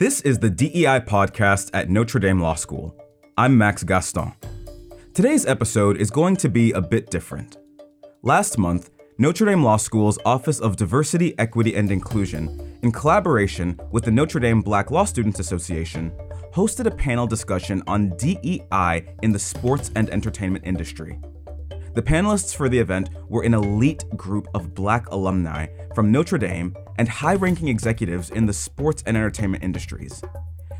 This is the DEI podcast at Notre Dame Law School. I'm Max Gaston. Today's episode is going to be a bit different. Last month, Notre Dame Law School's Office of Diversity, Equity, and Inclusion, in collaboration with the Notre Dame Black Law Students Association, hosted a panel discussion on DEI in the sports and entertainment industry. The panelists for the event were an elite group of black alumni from Notre Dame and high ranking executives in the sports and entertainment industries.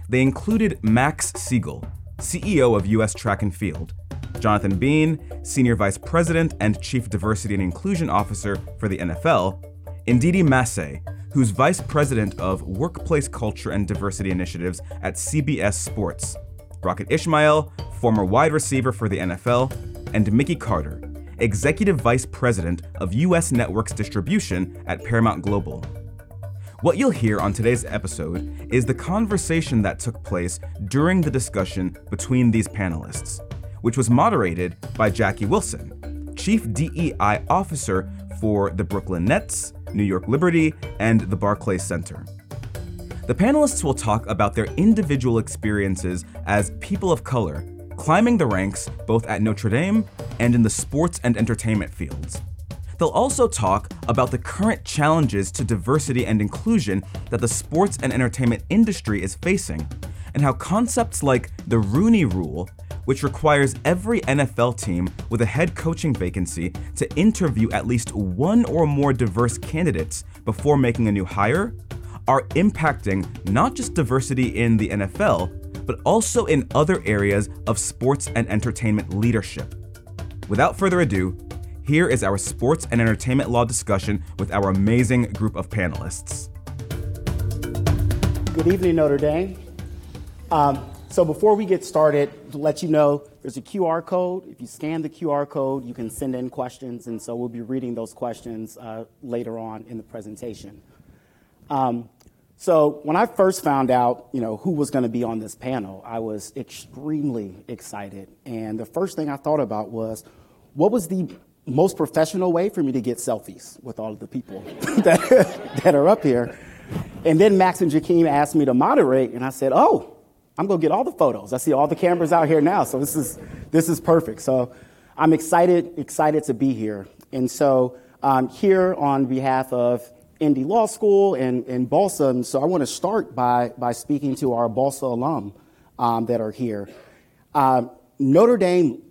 They included Max Siegel, CEO of US Track and Field, Jonathan Beane, Senior Vice President and Chief Diversity and Inclusion Officer for the NFL, Ndidi Massay, who's Vice President of Workplace Culture and Diversity Initiatives at CBS Sports, Rocket Ismail, former wide receiver for the NFL, and Mickey Carter, Executive Vice President of U.S. Networks Distribution at Paramount Global. What you'll hear on today's episode is the conversation that took place during the discussion between these panelists, which was moderated by Jackie Wilson, Chief DEI Officer for the Brooklyn Nets, New York Liberty, and the Barclays Center. The panelists will talk about their individual experiences as people of color climbing the ranks both at Notre Dame and in the sports and entertainment fields. They'll also talk about the current challenges to diversity and inclusion that the sports and entertainment industry is facing, and how concepts like the Rooney Rule, which requires every NFL team with a head coaching vacancy to interview at least one or more diverse candidates before making a new hire, are impacting not just diversity in the NFL, but also in other areas of sports and entertainment leadership. Without further ado, here is our sports and entertainment law discussion with our amazing group of panelists. Good evening, Notre Dame. Um, so, before we get started, to let you know, there's a QR code. If you scan the QR code, you can send in questions, and so we'll be reading those questions uh, later on in the presentation. Um, so when I first found out, you know, who was going to be on this panel, I was extremely excited. And the first thing I thought about was, what was the most professional way for me to get selfies with all of the people that, that are up here? And then Max and Jakeem asked me to moderate, and I said, oh, I'm going to get all the photos. I see all the cameras out here now, so this is, this is perfect. So I'm excited, excited to be here. And so um, here on behalf of ND Law School and, and BALSA. And so I want to start by, by speaking to our BALSA alum um, that are here. Uh, Notre Dame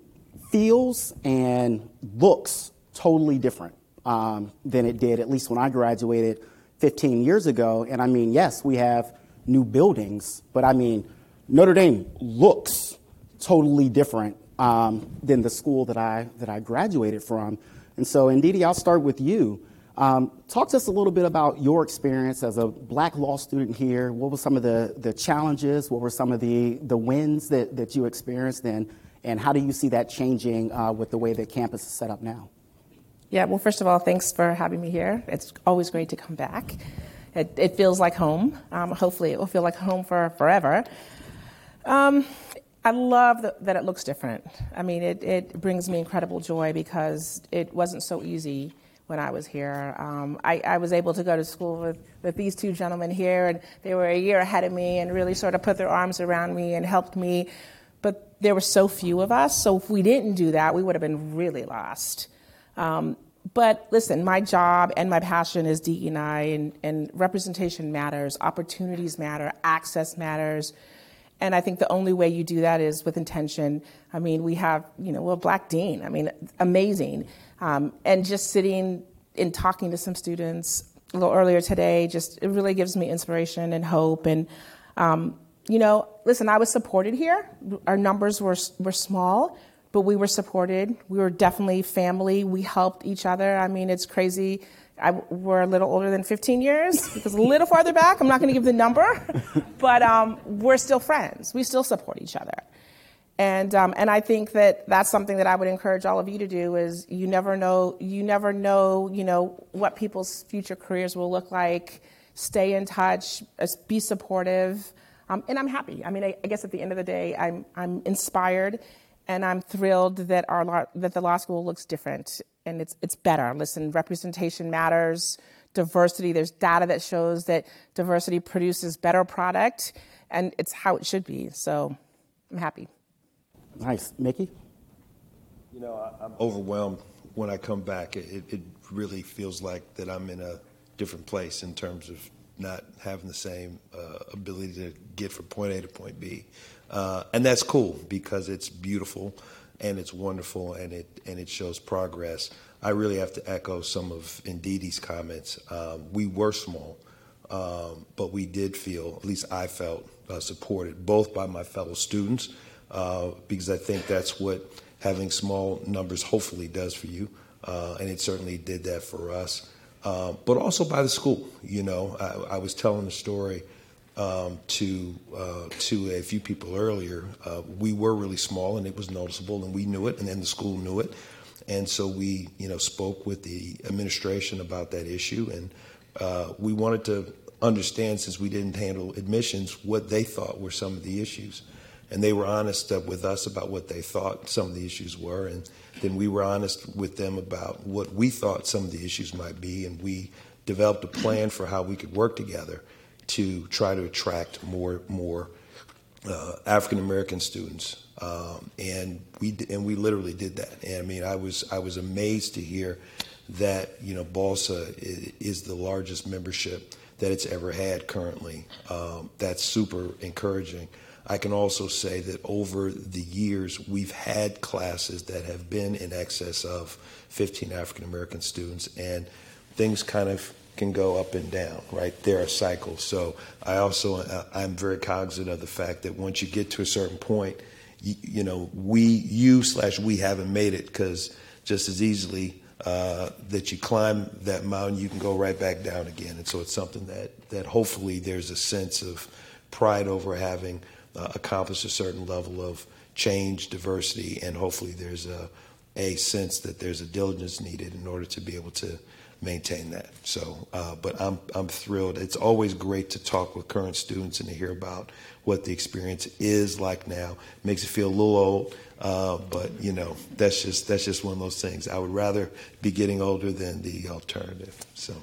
feels and looks totally different um, than it did, at least when I graduated 15 years ago. And I mean, yes, we have new buildings, but I mean, Notre Dame looks totally different um, than the school that I, that I graduated from. And so, Ndidi, I'll start with you. Um, talk to us a little bit about your experience as a black law student here. What were some of the, the challenges? What were some of the, the wins that, that you experienced? And, and how do you see that changing uh, with the way that campus is set up now? Yeah, well, first of all, thanks for having me here. It's always great to come back. It, it feels like home. Um, hopefully, it will feel like home for forever. Um, I love the, that it looks different. I mean, it, it brings me incredible joy because it wasn't so easy when I was here. Um, I, I, was able to go to school with, with these two gentlemen here, and they were a year ahead of me and really sort of put their arms around me and helped me. But there were so few of us, so if we didn't do that, we would have been really lost. Um, but listen, my job and my passion is DEI, and, and representation matters, opportunities matter, access matters. And I think the only way you do that is with intention. I mean, we have, you know, well, Black Dean, I mean, amazing. Um, and just sitting and talking to some students a little earlier today, just it really gives me inspiration and hope. And um, you know, listen, I was supported here. Our numbers were were small, but we were supported. We were definitely family. We helped each other. I mean, it's crazy. I, we're a little older than 15 years because a little farther back. I'm not going to give the number, but um, we're still friends. We still support each other. And, um, and I think that that's something that I would encourage all of you to do is you never know, you never know, you know, what people's future careers will look like. Stay in touch, be supportive. Um, and I'm happy. I mean, I, I, guess at the end of the day, I'm, I'm inspired and I'm thrilled that our law, that the law school looks different and it's it's better. Listen, representation matters, diversity. There's data that shows that diversity produces better product, and it's how it should be. So, I'm happy. Nice, Mickey. You know, I'm overwhelmed when I come back. It, it really feels like that I'm in a different place in terms of not having the same uh, ability to get from point A to point B. Uh, and that's cool because it's beautiful and it's wonderful and it and it shows progress. I really have to echo some of Ndidi's comments. Um, we were small, um, but we did feel, at least I felt, uh, supported both by my fellow students uh, because I think that's what having small numbers hopefully does for you, uh, and it certainly did that for us. Uh, but also by the school. You know, I, I was telling the story um, to uh, to a few people earlier. Uh, we were really small, and it was noticeable, and we knew it, and then the school knew it, and so we, you know, spoke with the administration about that issue, and uh, we wanted to understand, since we didn't handle admissions, what they thought were some of the issues, and they were honest with us about what they thought some of the issues were, and then we were honest with them about what we thought some of the issues might be, and we developed a plan for how we could work together to try to attract more more uh, African American students. Um, and we and we literally did that. And I mean, I was I was amazed to hear that you know BALSA is, is the largest membership that it's ever had currently. Um, that's super encouraging. I can also say that over the years, we've had classes that have been in excess of 15 African American students, and things kind of can go up and down, right? There are cycles. So I also, uh, I'm very cognizant of the fact that once you get to a certain point, you, you know, we, you slash we haven't made it because just as easily uh, that you climb that mountain, you can go right back down again. And so it's something that, that hopefully there's a sense of pride over having uh, accomplish a certain level of change, diversity, and hopefully there's a, a sense that there's a diligence needed in order to be able to maintain that. So, uh, but I'm I'm thrilled. It's always great to talk with current students and to hear about what the experience is like now. Makes it feel a little old, uh, but you know that's just that's just one of those things. I would rather be getting older than the alternative. So,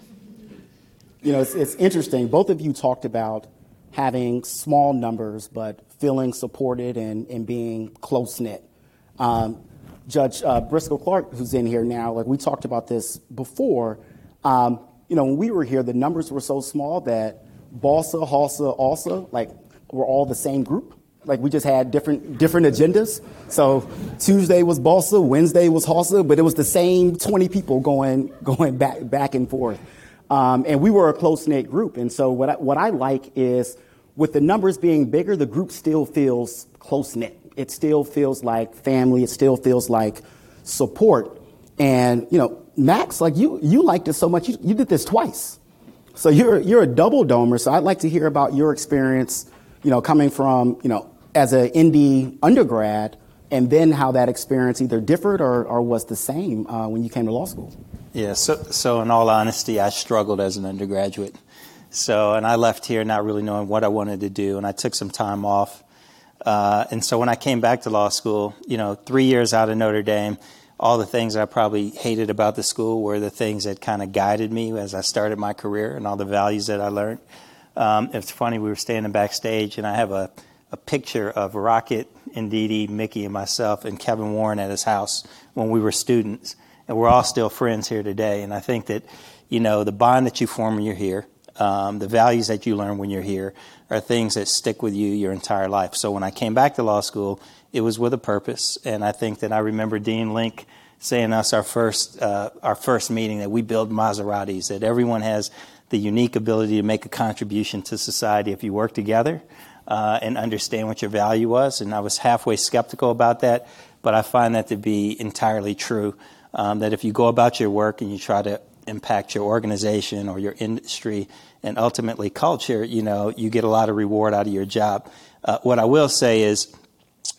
you know, it's, it's interesting. Both of you talked about having small numbers, but feeling supported and, and being close knit. Um, Judge uh, Briscoe Clark, who's in here now, like we talked about this before. Um, you know, when we were here, the numbers were so small that BALSA, HALSA, ALSA, like, were all the same group. Like we just had different different agendas. So Tuesday was BALSA, Wednesday was HALSA, but it was the same 20 people going going back back and forth. Um, and we were a close knit group. And so what I, what I like is with the numbers being bigger, the group still feels close knit. It still feels like family. It still feels like support. And you know, Max, like you, you liked it so much. You, you did this twice, so you're you're a double domer. So I'd like to hear about your experience. You know, coming from you know as an ND undergrad, and then how that experience either differed or, or was the same uh, when you came to law school. Yeah. So so in all honesty, I struggled as an undergraduate. So, and I left here not really knowing what I wanted to do, and I took some time off. Uh, and so when I came back to law school, you know, three years out of Notre Dame, all the things I probably hated about the school were the things that kind of guided me as I started my career and all the values that I learned. Um, it's funny, we were standing backstage, and I have a, a picture of Rocket, Ndidi, Mickey, and myself, and Kevin Warren at his house when we were students. And we're all still friends here today. And I think that, you know, the bond that you form when you're here, um, the values that you learn when you're here are things that stick with you your entire life. So when I came back to law school, it was with a purpose, and I think that I remember Dean Link saying us our first uh, our first meeting that we build Maseratis, that everyone has the unique ability to make a contribution to society if you work together uh, and understand what your value was. And I was halfway skeptical about that, but I find that to be entirely true. Um, that if you go about your work and you try to impact your organization or your industry and ultimately culture, you know, you get a lot of reward out of your job. Uh, what I will say is,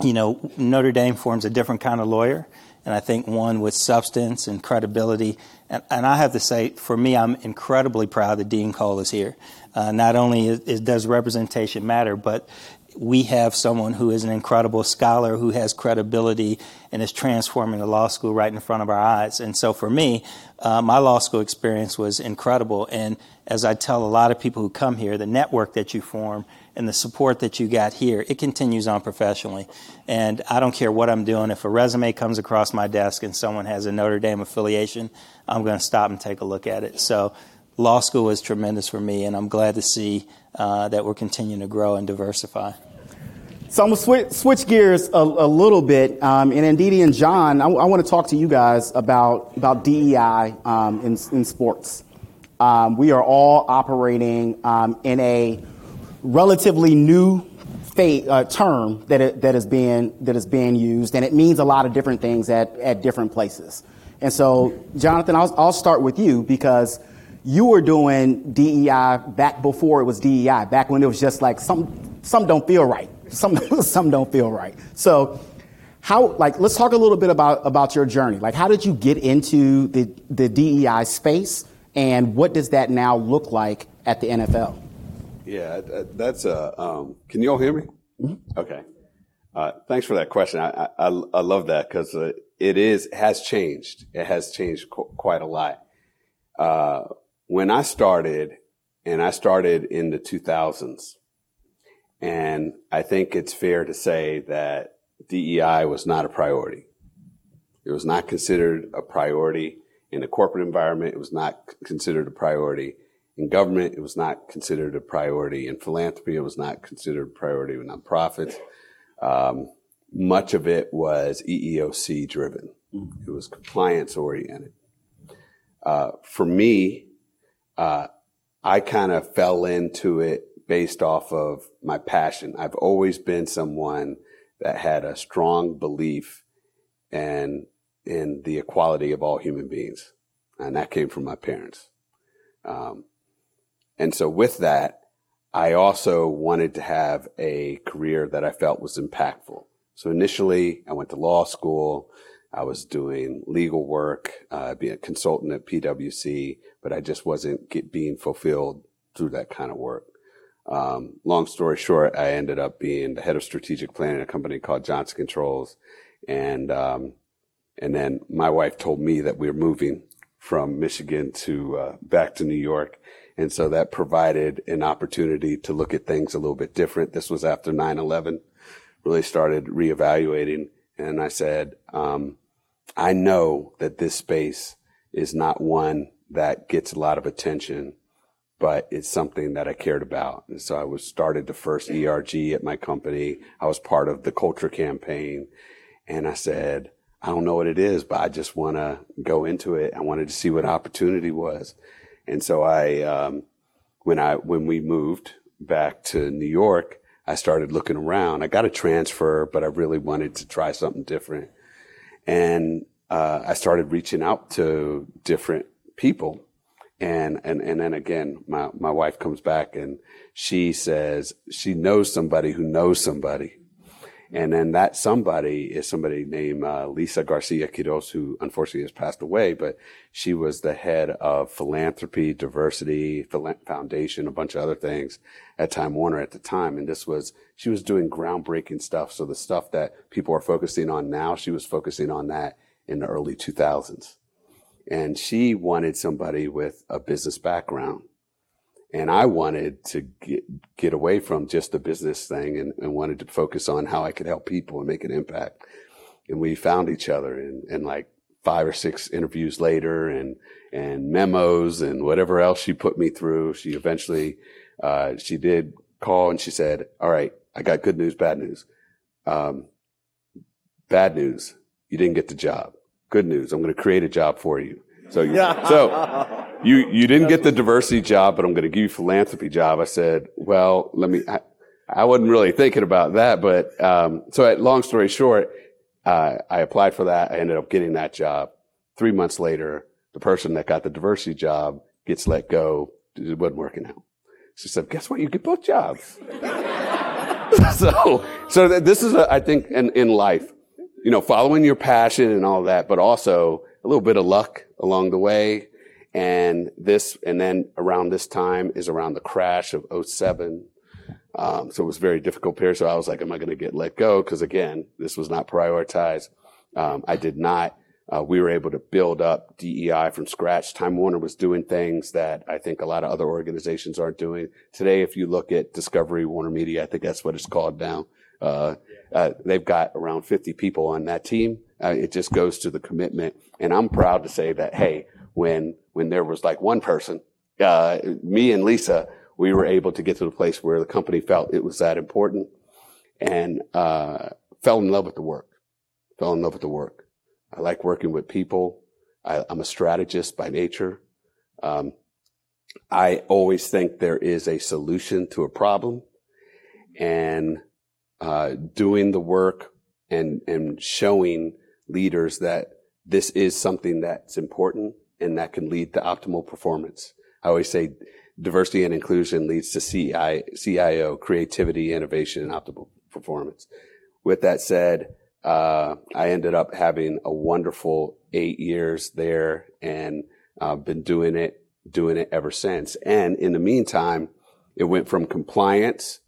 you know, Notre Dame forms a different kind of lawyer, and I think one with substance and credibility. And, and I have to say, for me, I'm incredibly proud that Dean Cole is here. Uh, not only is, is, does representation matter, but we have someone who is an incredible scholar who has credibility and is transforming the law school right in front of our eyes. And so for me, uh, my law school experience was incredible. And as I tell a lot of people who come here, the network that you form and the support that you got here, it continues on professionally. And I don't care what I'm doing. If a resume comes across my desk and someone has a Notre Dame affiliation, I'm going to stop and take a look at it. So law school was tremendous for me, and I'm glad to see uh, that we're continuing to grow and diversify. So I'm going to switch, gears a, a, little bit. Um, and Ndidi and John, I, I want to talk to you guys about, about DEI um, in, in sports. Um, we are all operating um, in a relatively new uh, term that, it, that, is being, that is being used, and it means a lot of different things at, at different places. And so, Jonathan, I'll, I'll start with you because you were doing DEI back before it was DEI, back when it was just like some, some don't feel right. Some, some don't feel right. So, how, like, let's talk a little bit about, about your journey. Like, how did you get into the, the DEI space, and what does that now look like at the NFL? Yeah, that's a. Um, can you all hear me? Mm-hmm. Okay. Uh, thanks for that question. I I, I love that because uh, it is has changed. It has changed qu- quite a lot. Uh, when I started, and I started in the 2000s, and I think it's fair to say that DEI was not a priority. It was not considered a priority in the corporate environment. It was not considered a priority in government, it was not considered a priority. In philanthropy, it was not considered a priority in nonprofits. Um, much of it was EEOC driven. It was compliance oriented. Uh, for me, uh, I kind of fell into it based off of my passion. I've always been someone that had a strong belief and in the equality of all human beings, and that came from my parents. Um, and so with that, I also wanted to have a career that I felt was impactful. So initially I went to law school. I was doing legal work, uh, being a consultant at PwC, but I just wasn't get, being fulfilled through that kind of work. Um, long story short, I ended up being the head of strategic planning at a company called Johnson Controls. And, um, and then my wife told me that we were moving from Michigan to, uh, back to New York. And so that provided an opportunity to look at things a little bit different. This was after 9-11, really started reevaluating. And I said, um, I know that this space is not one that gets a lot of attention, but it's something that I cared about. And so I was started the first ERG at my company. I was part of the culture campaign. And I said, I don't know what it is, but I just want to go into it. I wanted to see what opportunity was. And so I, um, when I, when we moved back to New York, I started looking around. I got a transfer, but I really wanted to try something different. And, uh, I started reaching out to different people. And, and, and then again, my, my wife comes back and she says she knows somebody who knows somebody and then that somebody is somebody named uh, Lisa Garcia Quiroz, who unfortunately has passed away, but she was the head of philanthropy, diversity, foundation, a bunch of other things at Time Warner at the time. And this was, she was doing groundbreaking stuff. So the stuff that people are focusing on now, she was focusing on that in the early 2000s. And she wanted somebody with a business background and I wanted to get, get away from just the business thing and, and, wanted to focus on how I could help people and make an impact. And we found each other and, and like five or six interviews later and, and memos and whatever else she put me through. She eventually, uh, she did call and she said, all right, I got good news, bad news. Um, bad news. You didn't get the job. Good news. I'm going to create a job for you. So, you, so you, you didn't get the diversity job, but I'm going to give you philanthropy job. I said, well, let me, I, I wasn't really thinking about that, but, um, so at, long story short, uh, I applied for that. I ended up getting that job. Three months later, the person that got the diversity job gets let go. It wasn't working out. She said, guess what? You get both jobs. so, so this is, a, I think, in, in life, you know, following your passion and all that, but also a little bit of luck along the way. And this, and then around this time is around the crash of 07. Um, so it was a very difficult period. So I was like, am I going to get let go? Because again, this was not prioritized. Um, I did not. Uh, we were able to build up DEI from scratch. Time Warner was doing things that I think a lot of other organizations aren't doing. Today, if you look at Discovery Warner Media, I think that's what it's called now. Uh, uh, they've got around 50 people on that team. Uh, it just goes to the commitment. And I'm proud to say that, hey, when, when there was like one person, uh, me and Lisa, we were able to get to the place where the company felt it was that important and, uh, fell in love with the work, fell in love with the work. I like working with people. I, am a strategist by nature. Um, I always think there is a solution to a problem and uh, doing the work and and showing leaders that this is something that's important and that can lead to optimal performance. I always say diversity and inclusion leads to CI, CIO, creativity, innovation, and optimal performance. With that said, uh, I ended up having a wonderful eight years there and I've uh, been doing it, doing it ever since. And in the meantime, it went from compliance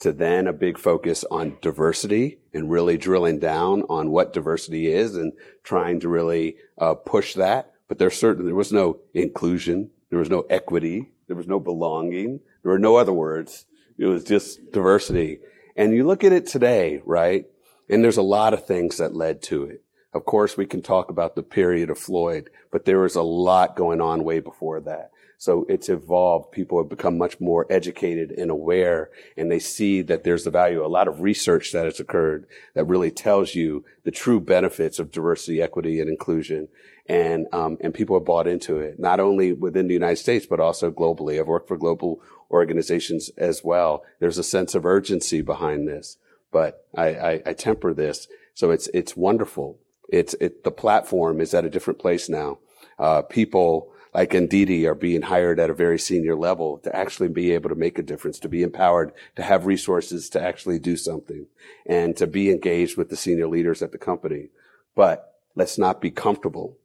to then a big focus on diversity and really drilling down on what diversity is and trying to really uh, push that. But there's certain there was no inclusion, there was no equity, there was no belonging, there were no other words. It was just diversity. And you look at it today, right? And there's a lot of things that led to it. Of course, we can talk about the period of Floyd, but there was a lot going on way before that. So it's evolved. People have become much more educated and aware, and they see that there's the value. A lot of research that has occurred that really tells you the true benefits of diversity, equity, and inclusion. And, um, and people have bought into it, not only within the United States, but also globally. I've worked for global organizations as well. There's a sense of urgency behind this, but I, I, I temper this. So it's, it's wonderful. It's, it, the platform is at a different place now. Uh, people, like Ndidi are being hired at a very senior level to actually be able to make a difference, to be empowered, to have resources to actually do something and to be engaged with the senior leaders at the company. But let's not be comfortable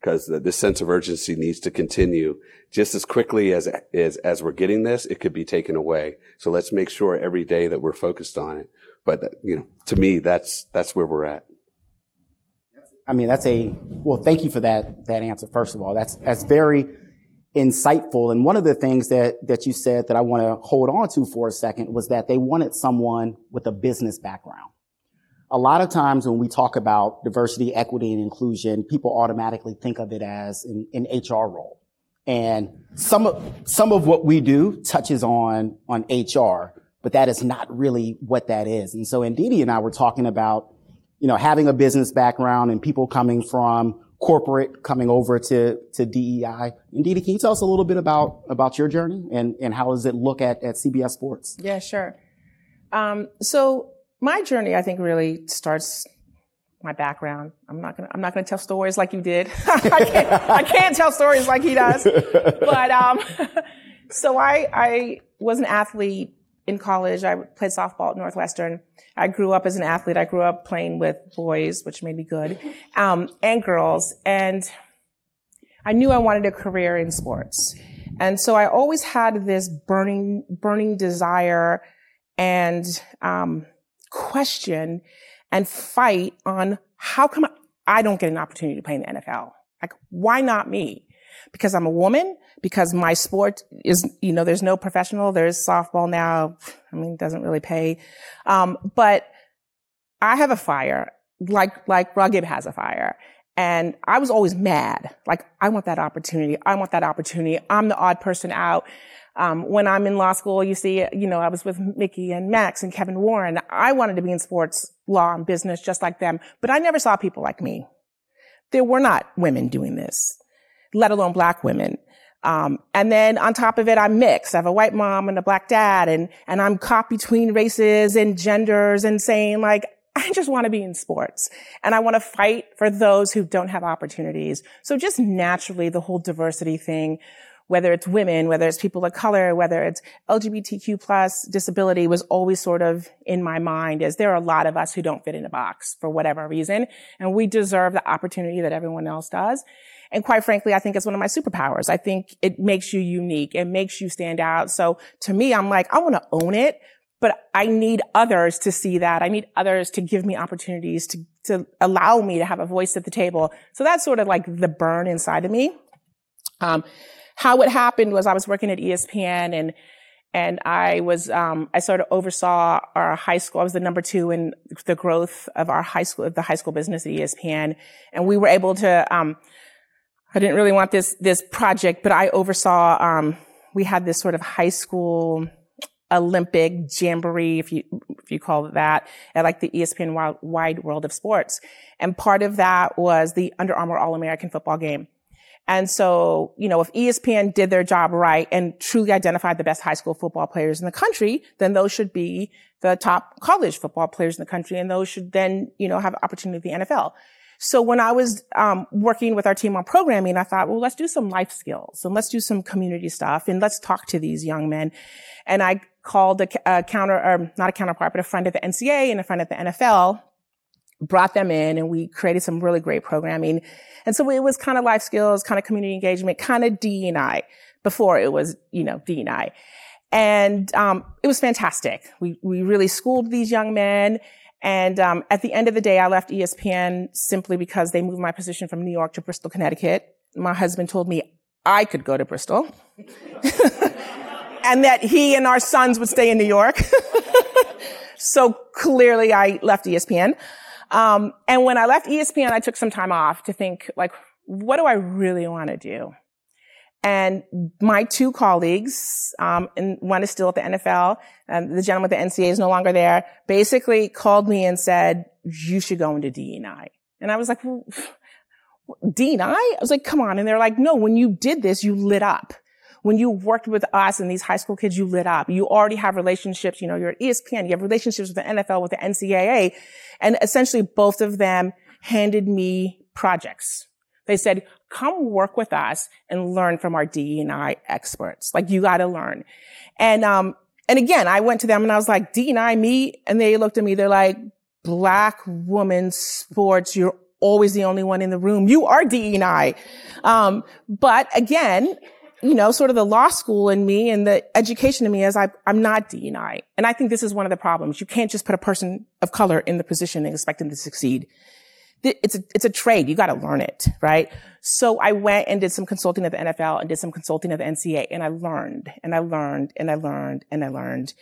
because this sense of urgency needs to continue just as quickly as, as, as we're getting this, it could be taken away. So let's make sure every day that we're focused on it. But, you know, to me, that's, that's where we're at. I mean, that's a, well, thank you for that, that answer, first of all. That's, that's very insightful. And one of the things that, that you said that I want to hold on to for a second was that they wanted someone with a business background. A lot of times when we talk about diversity, equity, and inclusion, people automatically think of it as an, an HR role. And some of, some of what we do touches on, on HR, but that is not really what that is. And so Ndidi and I were talking about you know, having a business background and people coming from corporate coming over to, to DEI. Ndidi, can you tell us a little bit about, about your journey and, and how does it look at, at CBS Sports? Yeah, sure. Um, so my journey, I think, really starts my background. I'm not gonna, I'm not gonna tell stories like you did. I, can't, I can't tell stories like he does. But, um, so I, I was an athlete in college. I played softball at Northwestern. I grew up as an athlete. I grew up playing with boys, which made me good, um, and girls. And I knew I wanted a career in sports. And so I always had this burning, burning desire and um, question and fight on how come I don't get an opportunity to play in the NFL? Like, why not me? Because I'm a woman, because my sport is, you know, there's no professional. There's softball now. I mean, it doesn't really pay. Um, but I have a fire, like, like Raghib has a fire. And I was always mad. Like, I want that opportunity. I want that opportunity. I'm the odd person out. Um, when I'm in law school, you see, you know, I was with Mickey and Max and Kevin Warren. I wanted to be in sports law and business just like them, but I never saw people like me. There were not women doing this, let alone black women. Um, and then on top of it, I'm mixed. I have a white mom and a black dad, and and I'm caught between races and genders, and saying like, I just want to be in sports, and I want to fight for those who don't have opportunities. So just naturally, the whole diversity thing, whether it's women, whether it's people of color, whether it's LGBTQ plus disability, was always sort of in my mind. As there are a lot of us who don't fit in a box for whatever reason, and we deserve the opportunity that everyone else does. And quite frankly, I think it's one of my superpowers. I think it makes you unique. It makes you stand out. So to me, I'm like, I want to own it, but I need others to see that. I need others to give me opportunities to, to allow me to have a voice at the table. So that's sort of like the burn inside of me. Um, how it happened was I was working at ESPN and and I was um, I sort of oversaw our high school. I was the number two in the growth of our high school, the high school business at ESPN, and we were able to. Um, I didn't really want this this project, but I oversaw. Um, we had this sort of high school Olympic jamboree, if you if you call it that, at like the ESPN Wide World of Sports, and part of that was the Under Armour All American Football Game. And so, you know, if ESPN did their job right and truly identified the best high school football players in the country, then those should be the top college football players in the country, and those should then, you know, have opportunity at the NFL. So when I was um, working with our team on programming, I thought, well, let's do some life skills and let's do some community stuff and let's talk to these young men. And I called a, a counter, or not a counterpart, but a friend at the NCAA and a friend at the NFL brought them in and we created some really great programming. And so it was kind of life skills, kind of community engagement, kind of D&I before it was, you know, D&I. And um, it was fantastic. We, we really schooled these young men. And um, at the end of the day, I left ESPN simply because they moved my position from New York to Bristol, Connecticut. My husband told me I could go to Bristol. and that he and our sons would stay in New York. so clearly I left ESPN. Um, and when I left ESPN, I took some time off to think, like, what do I really want to do? And my two colleagues, um, and one is still at the NFL, and the gentleman at the NCAA is no longer there, basically called me and said, you should go into D&I. Was like, well, D&I? I was like, come on. And they're like, no, when you did this, you lit up when you worked with us and these high school kids, you lit up. You already have relationships. You know, you're at ESPN. You have relationships with the NFL, with the NCAA. And essentially both of them handed me projects. They said, come work with us and learn from our D&I experts. Like you got to learn. And, um, and again, I went to them and I was like, D&I me? And they looked at me. They're like, black woman sports. You're always the only one in the room. You are D&I. Um, but again, you know, sort of the law school in me and the education in me is I, I'm not D&I. And I think this is one of the problems. You can't just put a person of color in the position and expect them to succeed. It's a, it's a trade. You got to learn it, right? So I went and did some consulting at the NFL and did some consulting at the NCAA and I learned and I learned and I learned and I learned.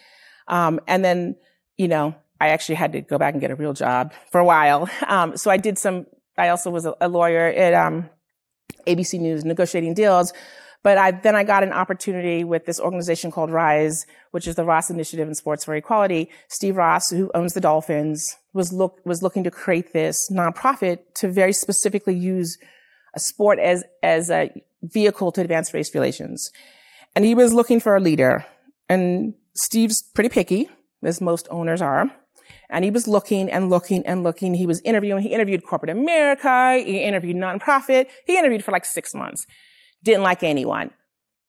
Um, and then, you know, I actually had to go back and get a real job for a while. Um, so I did some, I also was a, a lawyer at, um, ABC News negotiating deals but I, then I got an opportunity with this organization called RISE, which is the Ross Initiative in Sports for Equality. Steve Ross, who owns the Dolphins, was look, was looking to create this nonprofit to very specifically use a sport as, as a vehicle to advance race relations. And he was looking for a leader. And Steve's pretty picky, as most owners are. And he was looking and looking and looking. He was interviewing. He interviewed corporate America. He interviewed nonprofit. He interviewed for like six months didn't like anyone.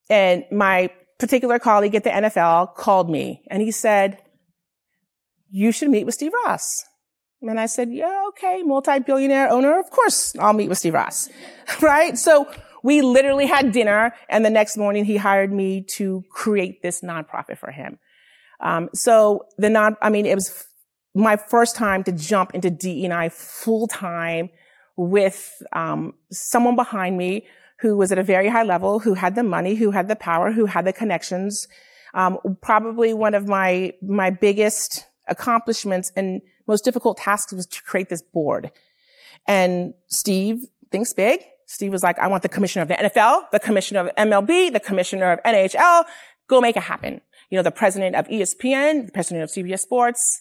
And my particular colleague at the NFL called me and he said, you should meet with Steve Ross. And I said, yeah, okay, multi-billionaire owner. Of course I'll meet with Steve Ross. right? So we literally had dinner and the next morning he hired me to create this nonprofit for him. Um, so the non, I mean, it was my first time to jump into DEI full time with, um, someone behind me who was at a very high level, who had the money, who had the power, who had the connections. Um, probably one of my my biggest accomplishments and most difficult tasks was to create this board. And Steve thinks big. Steve was like, I want the commissioner of the NFL, the commissioner of MLB, the commissioner of NHL. Go make it happen. You know, the president of ESPN, the president of CBS Sports.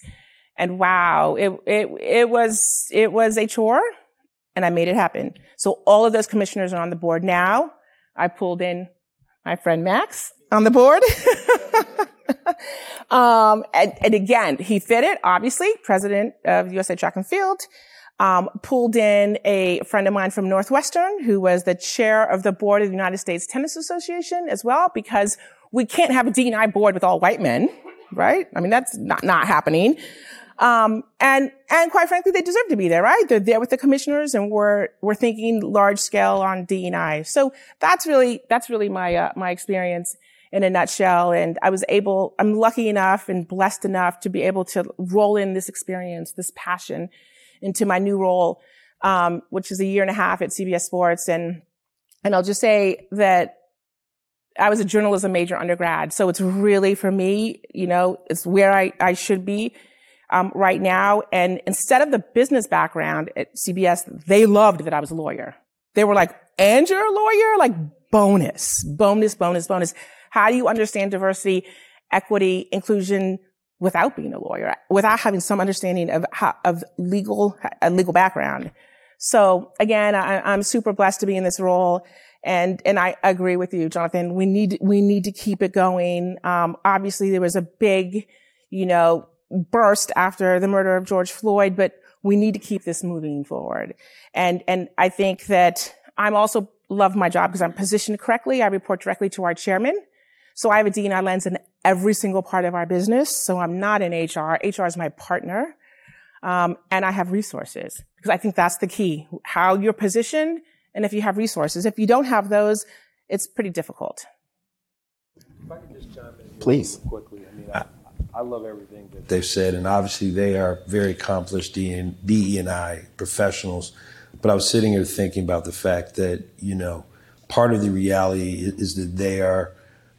And wow, it, it, it was, it was a chore and I made it happen. So all of those commissioners are on the board now. I pulled in my friend Max on the board. um, and, and, again, he fit it, obviously, president of USA Track and Field. Um, pulled in a friend of mine from Northwestern who was the chair of the board of the United States Tennis Association as well, because we can't have a D&I board with all white men, right? I mean, that's not, not happening. Um, and, and quite frankly, they deserve to be there, right? They're there with the commissioners and we're, we're thinking large scale on D&I. So that's really, that's really my, uh, my experience in a nutshell. And I was able, I'm lucky enough and blessed enough to be able to roll in this experience, this passion into my new role, um, which is a year and a half at CBS Sports. And, and I'll just say that I was a journalism major undergrad. So it's really for me, you know, it's where I, I should be. Um, right now. And instead of the business background at CBS, they loved that I was a lawyer. They were like, and you're a lawyer? Like bonus, bonus, bonus, bonus. How do you understand diversity, equity, inclusion without being a lawyer, without having some understanding of of legal, a legal background? So again, I, am super blessed to be in this role. And, and I agree with you, Jonathan. We need, we need to keep it going. Um, obviously there was a big, you know, burst after the murder of George Floyd, but we need to keep this moving forward. And, and I think that I'm also love my job because I'm positioned correctly. I report directly to our chairman. So I have a D&I lens in every single part of our business. So I'm not in HR. HR is my partner. Um, and I have resources because I think that's the key. How you're positioned and if you have resources. If you don't have those, it's pretty difficult. If I could just chime in Please. quickly. I mean, I, I love everything that they've said, and obviously they are very accomplished DE&I professionals. But I was sitting here thinking about the fact that, you know, part of the reality is that they are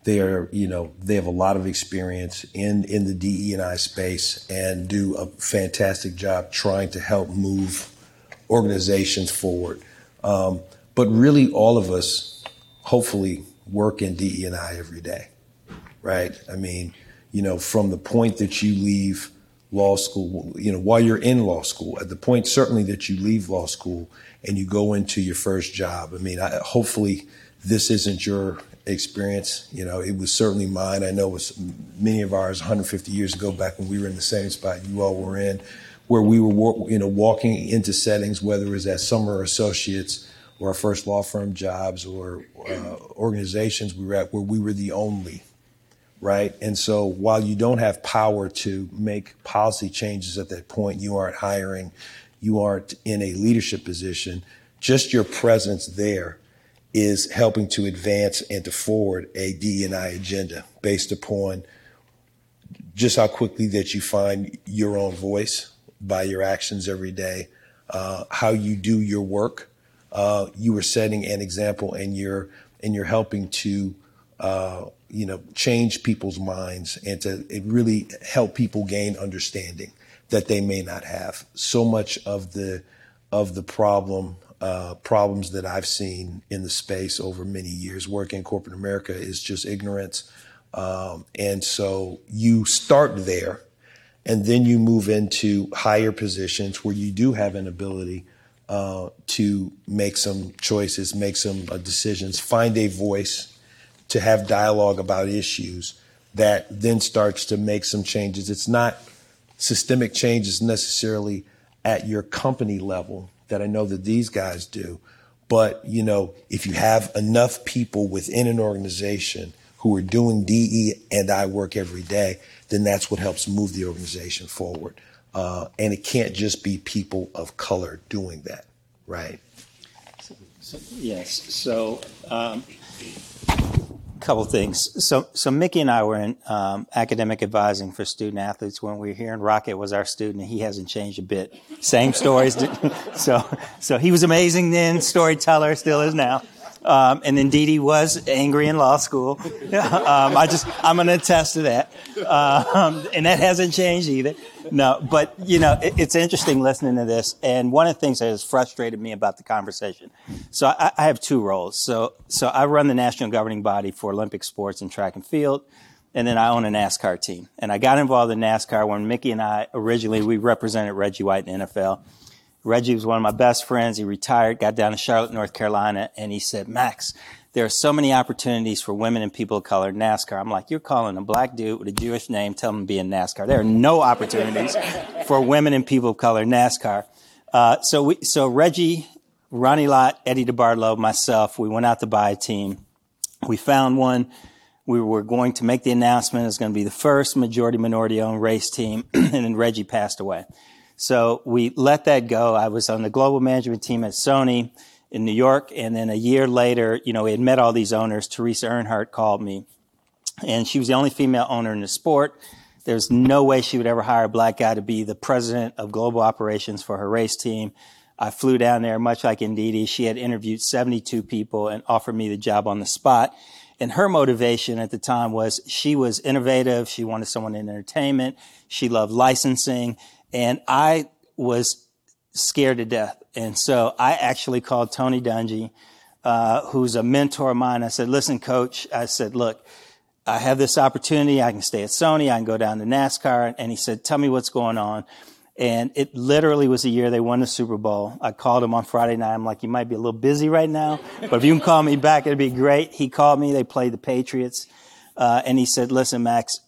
they are, you know, they have a lot of experience in, in the DE&I space and do a fantastic job trying to help move organizations forward. Um, but really, all of us, hopefully, work in DE&I every day, right? I mean, you know, from the point that you leave law school, you know, while you're in law school, at the point certainly that you leave law school and you go into your first job. I mean, I, hopefully, this isn't your experience. You know, it was certainly mine. I know it was many of ours 150 years ago, back when we were in the same spot you all were in, where we were, you know, walking into settings, whether it was as summer associates or our first law firm jobs or uh, organizations we were at, where we were the only, right? And so while you don't have power to make policy changes at that point, you aren't hiring, you aren't in a leadership position. Just your presence there is helping to advance and to forward a DEI agenda based upon just how quickly that you find your own voice by your actions every day, uh, how you do your work. Uh, you are setting an example, and you're and you're helping to uh, you know change people's minds and to really help people gain understanding that they may not have. So much of the of the problem uh, problems that I've seen in the space over many years working in corporate America is just ignorance. Um, and so you start there and then you move into higher positions where you do have an ability uh, to make some choices, make some uh, decisions, find a voice to have dialogue about issues that then starts to make some changes. It's not systemic changes necessarily at your company level that I know that these guys do. But, you know, if you have enough people within an organization who are doing DE and I work every day, then that's what helps move the organization forward. Uh, and it can't just be people of color doing that, right? Yes. So, um, couple things. So, so Mickey and I were in um, academic advising for student athletes when we were here, and Rocket was our student, and he hasn't changed a bit. Same stories. so, so he was amazing then, storyteller, still is now. Um, and indeed, Dee Dee was angry in law school. um, I just, I'm going to attest to that. Um, and that hasn't changed either. No, but you know, it, it's interesting listening to this. And one of the things that has frustrated me about the conversation. So I, I have two roles. So, so I run the national governing body for Olympic sports and track and field. And then I own a NASCAR team. And I got involved in NASCAR when Mickey and I originally, we represented Reggie White in the NFL. Reggie was one of my best friends. He retired, got down to Charlotte, North Carolina, and he said, Max, there are so many opportunities for women and people of color in NASCAR. I'm like, you're calling a black dude with a Jewish name, tell him to be in NASCAR. There are no opportunities for women and people of color in NASCAR. Uh, so we, so Reggie, Ronnie Lott, Eddie DeBartolo, myself, we went out to buy a team. We found one. We were going to make the announcement. It was going to be the first majority minority owned race team, and then Reggie passed away. So we let that go. I was on the global management team at Sony in New York. And then a year later, you know, we had met all these owners. Teresa Earnhardt called me and she was the only female owner in the sport. There's no way she would ever hire a black guy to be the president of global operations for her race team. I flew down there, much like Ndidi. She had interviewed 72 people and offered me the job on the spot. And her motivation at the time was she was innovative. She wanted someone in entertainment. She loved licensing. And I was scared to death. And so I actually called Tony Dungy, uh, who's a mentor of mine. I said, listen, coach, I said, look, I have this opportunity. I can stay at Sony. I can go down to NASCAR. And he said, tell me what's going on. And it literally was a year they won the Super Bowl. I called him on Friday night. I'm like, you might be a little busy right now, but if you can call me back, it'd be great. He called me. They played the Patriots. Uh, and he said, listen, Max,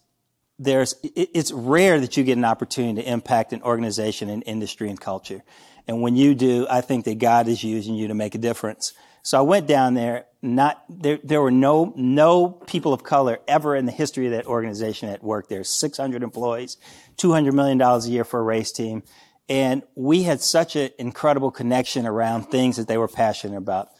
there's, it's rare that you get an opportunity to impact an organization and industry and culture. And when you do, I think that God is using you to make a difference. So I went down there. Not there. There were no no people of color ever in the history of that organization at work. There's 600 employees, 200 million dollars a year for a race team, and we had such an incredible connection around things that they were passionate about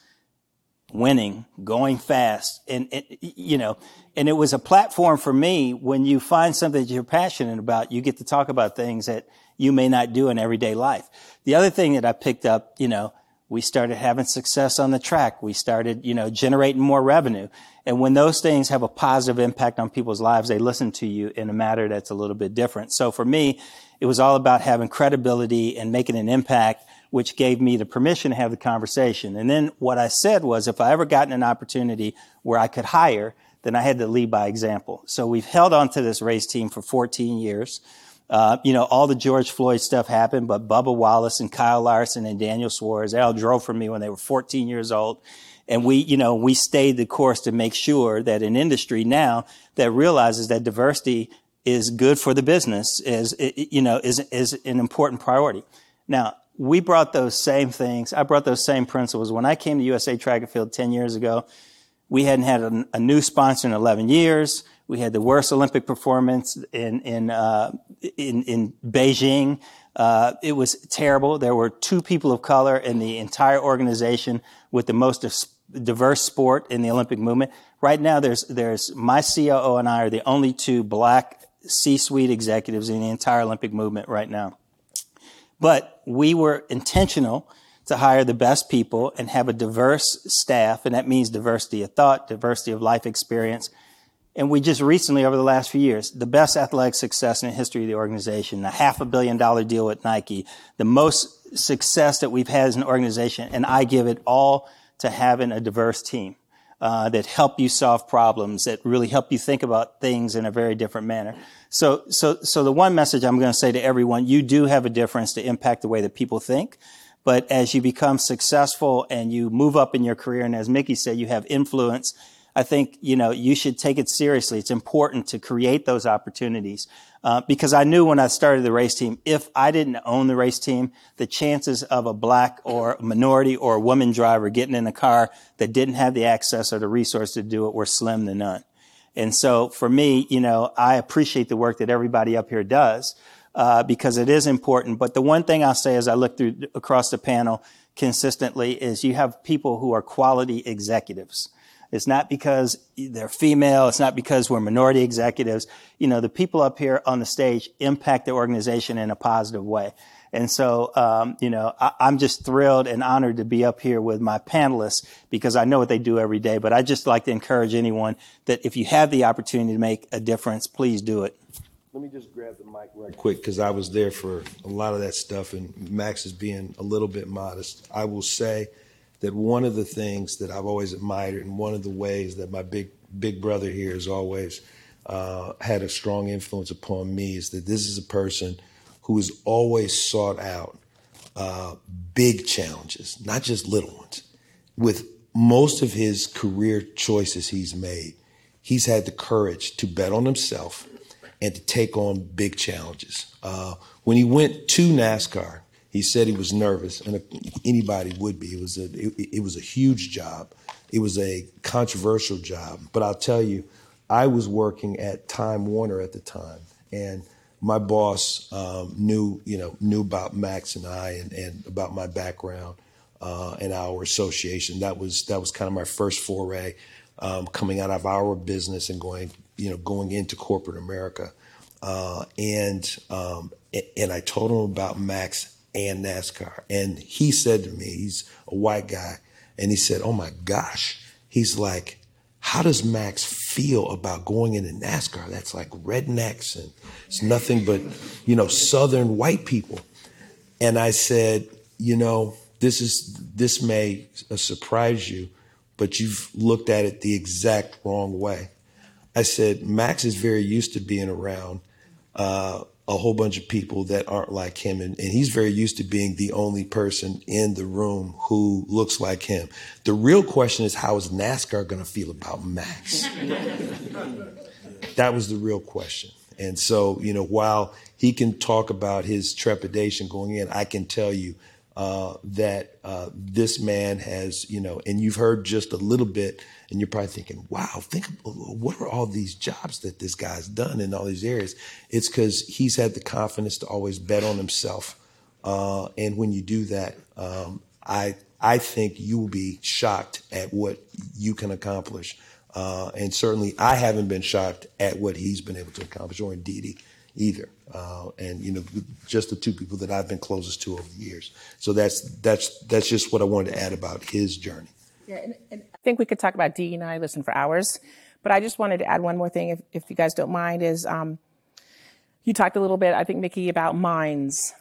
winning, going fast, and, and, you know, and it was a platform for me. When you find something that you're passionate about, you get to talk about things that you may not do in everyday life. The other thing that I picked up, you know, we started having success on the track. We started, you know, generating more revenue. And when those things have a positive impact on people's lives, they listen to you in a matter that's a little bit different. So for me, it was all about having credibility and making an impact, which gave me the permission to have the conversation. And then what I said was if I ever gotten an opportunity where I could hire, then I had to lead by example. So we've held on to this race team for 14 years. Uh, you know, all the George Floyd stuff happened, but Bubba Wallace and Kyle Larson and Daniel Suarez, they all drove for me when they were 14 years old. And we, you know, we stayed the course to make sure that an industry now that realizes that diversity is good for the business is, you know, is, is an important priority. Now, we brought those same things. I brought those same principles. When I came to USA Track and Field 10 years ago, we hadn't had a, a new sponsor in 11 years. We had the worst Olympic performance in in uh, in, in, Beijing. Uh, it was terrible. There were two people of color in the entire organization with the most diverse sport in the Olympic movement. Right now, there's there's my COO and I are the only two black C-suite executives in the entire Olympic movement right now. But we were intentional to hire the best people and have a diverse staff, and that means diversity of thought, diversity of life experience, and we just recently, over the last few years, the best athletic success in the history of the organization, the half a billion dollar deal with Nike, the most success that we've had as an organization. And I give it all to having a diverse team. Uh, that help you solve problems, that really help you think about things in a very different manner. So, so, so the one message I'm going to say to everyone, you do have a difference to impact the way that people think. But as you become successful and you move up in your career, and as Mickey said, you have influence, I think, you know, you should take it seriously. It's important to create those opportunities. Uh, because I knew when I started the race team, if I didn't own the race team, the chances of a black or minority or woman driver getting in a car that didn't have the access or the resource to do it were slim to none. And so for me, you know, I appreciate the work that everybody up here does, uh, because it is important. But the one thing I'll say as I look through across the panel consistently is you have people who are quality executives. It's not because they're female. It's not because we're minority executives. You know, the people up here on the stage impact the organization in a positive way. And so, um, you know, I, am just thrilled and honored to be up here with my panelists because I know what they do every day. But I just like to encourage anyone that if you have the opportunity to make a difference, please do it. Let me just grab the mic right quick because I was there for a lot of that stuff, and Max is being a little bit modest. I will say that one of the things that I've always admired and one of the ways that my big big brother here has always uh, had a strong influence upon me is that this is a person who has always sought out uh, big challenges, not just little ones. With most of his career choices he's made, he's had the courage to bet on himself and to take on big challenges. Uh, when he went to NASCAR, he said he was nervous, and anybody would be. It was a it, it, was a huge job. It was a controversial job. But I'll tell you, I was working at Time Warner at the time, and my boss um, knew you know knew about Max and I and, and about my background uh, and our association. That was that was kind of my first foray um, coming out of our business and going you know, going into corporate America. Uh, and um, and I told him about Max and NASCAR, and he said to me, he's a white guy, and he said, "Oh my gosh," he's like, "How does Max feel about going into NASCAR? That's like rednecks, and it's nothing but you know Southern white people." And I said, "You know, this is this may surprise you, but you've looked at it the exact wrong way." I said, "Max is very used to being around." uh, a whole bunch of people that aren't like him. And, and, he's very used to being the only person in the room who looks like him. The real question is, how is NASCAR going to feel about Max? that was the real question. And so, you know, while he can talk about his trepidation going in, I can tell you uh, that uh, this man has, you know, and you've heard just a little bit and you're probably thinking, wow, think what are all these jobs that this guy's done in all these areas? It's because he's had the confidence to always bet on himself. Uh, and when you do that, um, I I think you will be shocked at what you can accomplish. Uh, and certainly, I haven't been shocked at what he's been able to accomplish, or indeed either. Uh, and you know, just the two people that I've been closest to over the years. So that's that's that's just what I wanted to add about his journey. Yeah, and, and I think we could talk about D and I listen for hours, but I just wanted to add one more thing, if, if you guys don't mind, is um, you talked a little bit, I think, Mickey, about minds.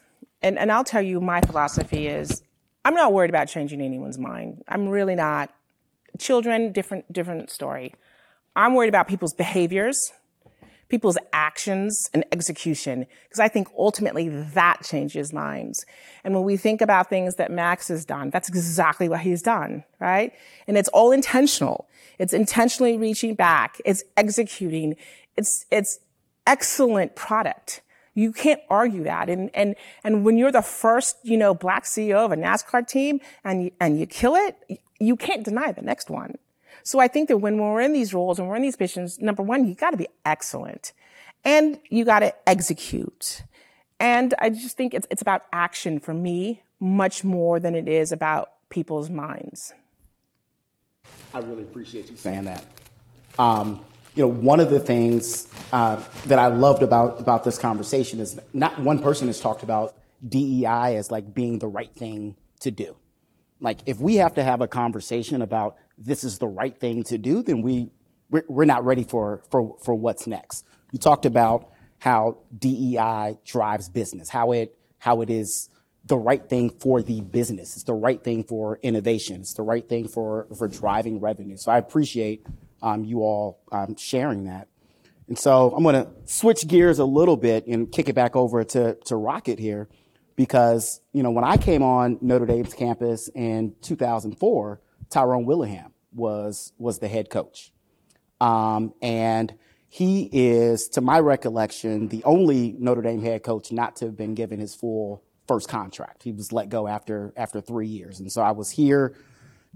And, and I'll tell you, my philosophy is I'm not worried about changing anyone's mind. I'm really not. Children, different, different story. I'm worried about people's behaviors people's actions and execution, because I think ultimately that changes minds. And when we think about things that Max has done, that's exactly what he's done, right? And it's all intentional. It's intentionally reaching back. It's executing. It's, it's excellent product. You can't argue that. And, and, and when you're the first, you know, black CEO of a NASCAR team and and you kill it, you can't deny the next one. So I think that when we're in these roles and we're in these positions, number one, you got to be excellent and you got to execute. And I just think it's, it's about action for me much more than it is about people's minds. I really appreciate you saying that. Um, you know, one of the things uh, that I loved about about this conversation is not one person has talked about DEI as like being the right thing to do. Like, if we have to have a conversation about this is the right thing to do, then we we're not ready for for for what's next. You talked about how DEI drives business, how it how it is the right thing for the business. It's the right thing for innovation. It's the right thing for for driving revenue. So I appreciate um, you all um, sharing that. And so I'm going to switch gears a little bit and kick it back over to to Rocket here, because you know when I came on Notre Dame's campus in 2004 Tyrone Willingham was was the head coach, um, and he is, to my recollection, the only Notre Dame head coach not to have been given his full first contract. He was let go after after three years, and so I was here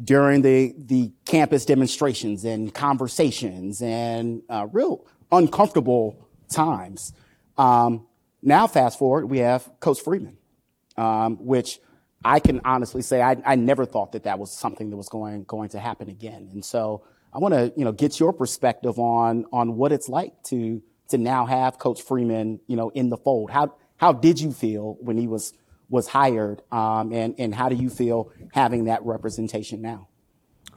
during the the campus demonstrations and conversations and uh, real uncomfortable times. Um, now, fast forward, we have Coach Freeman, um, which I can honestly say I, I never thought that that was something that was going going to happen again. And so I want to you know get your perspective on on what it's like to to now have Coach Freeman you know in the fold. How how did you feel when he was was hired, um, and and how do you feel having that representation now?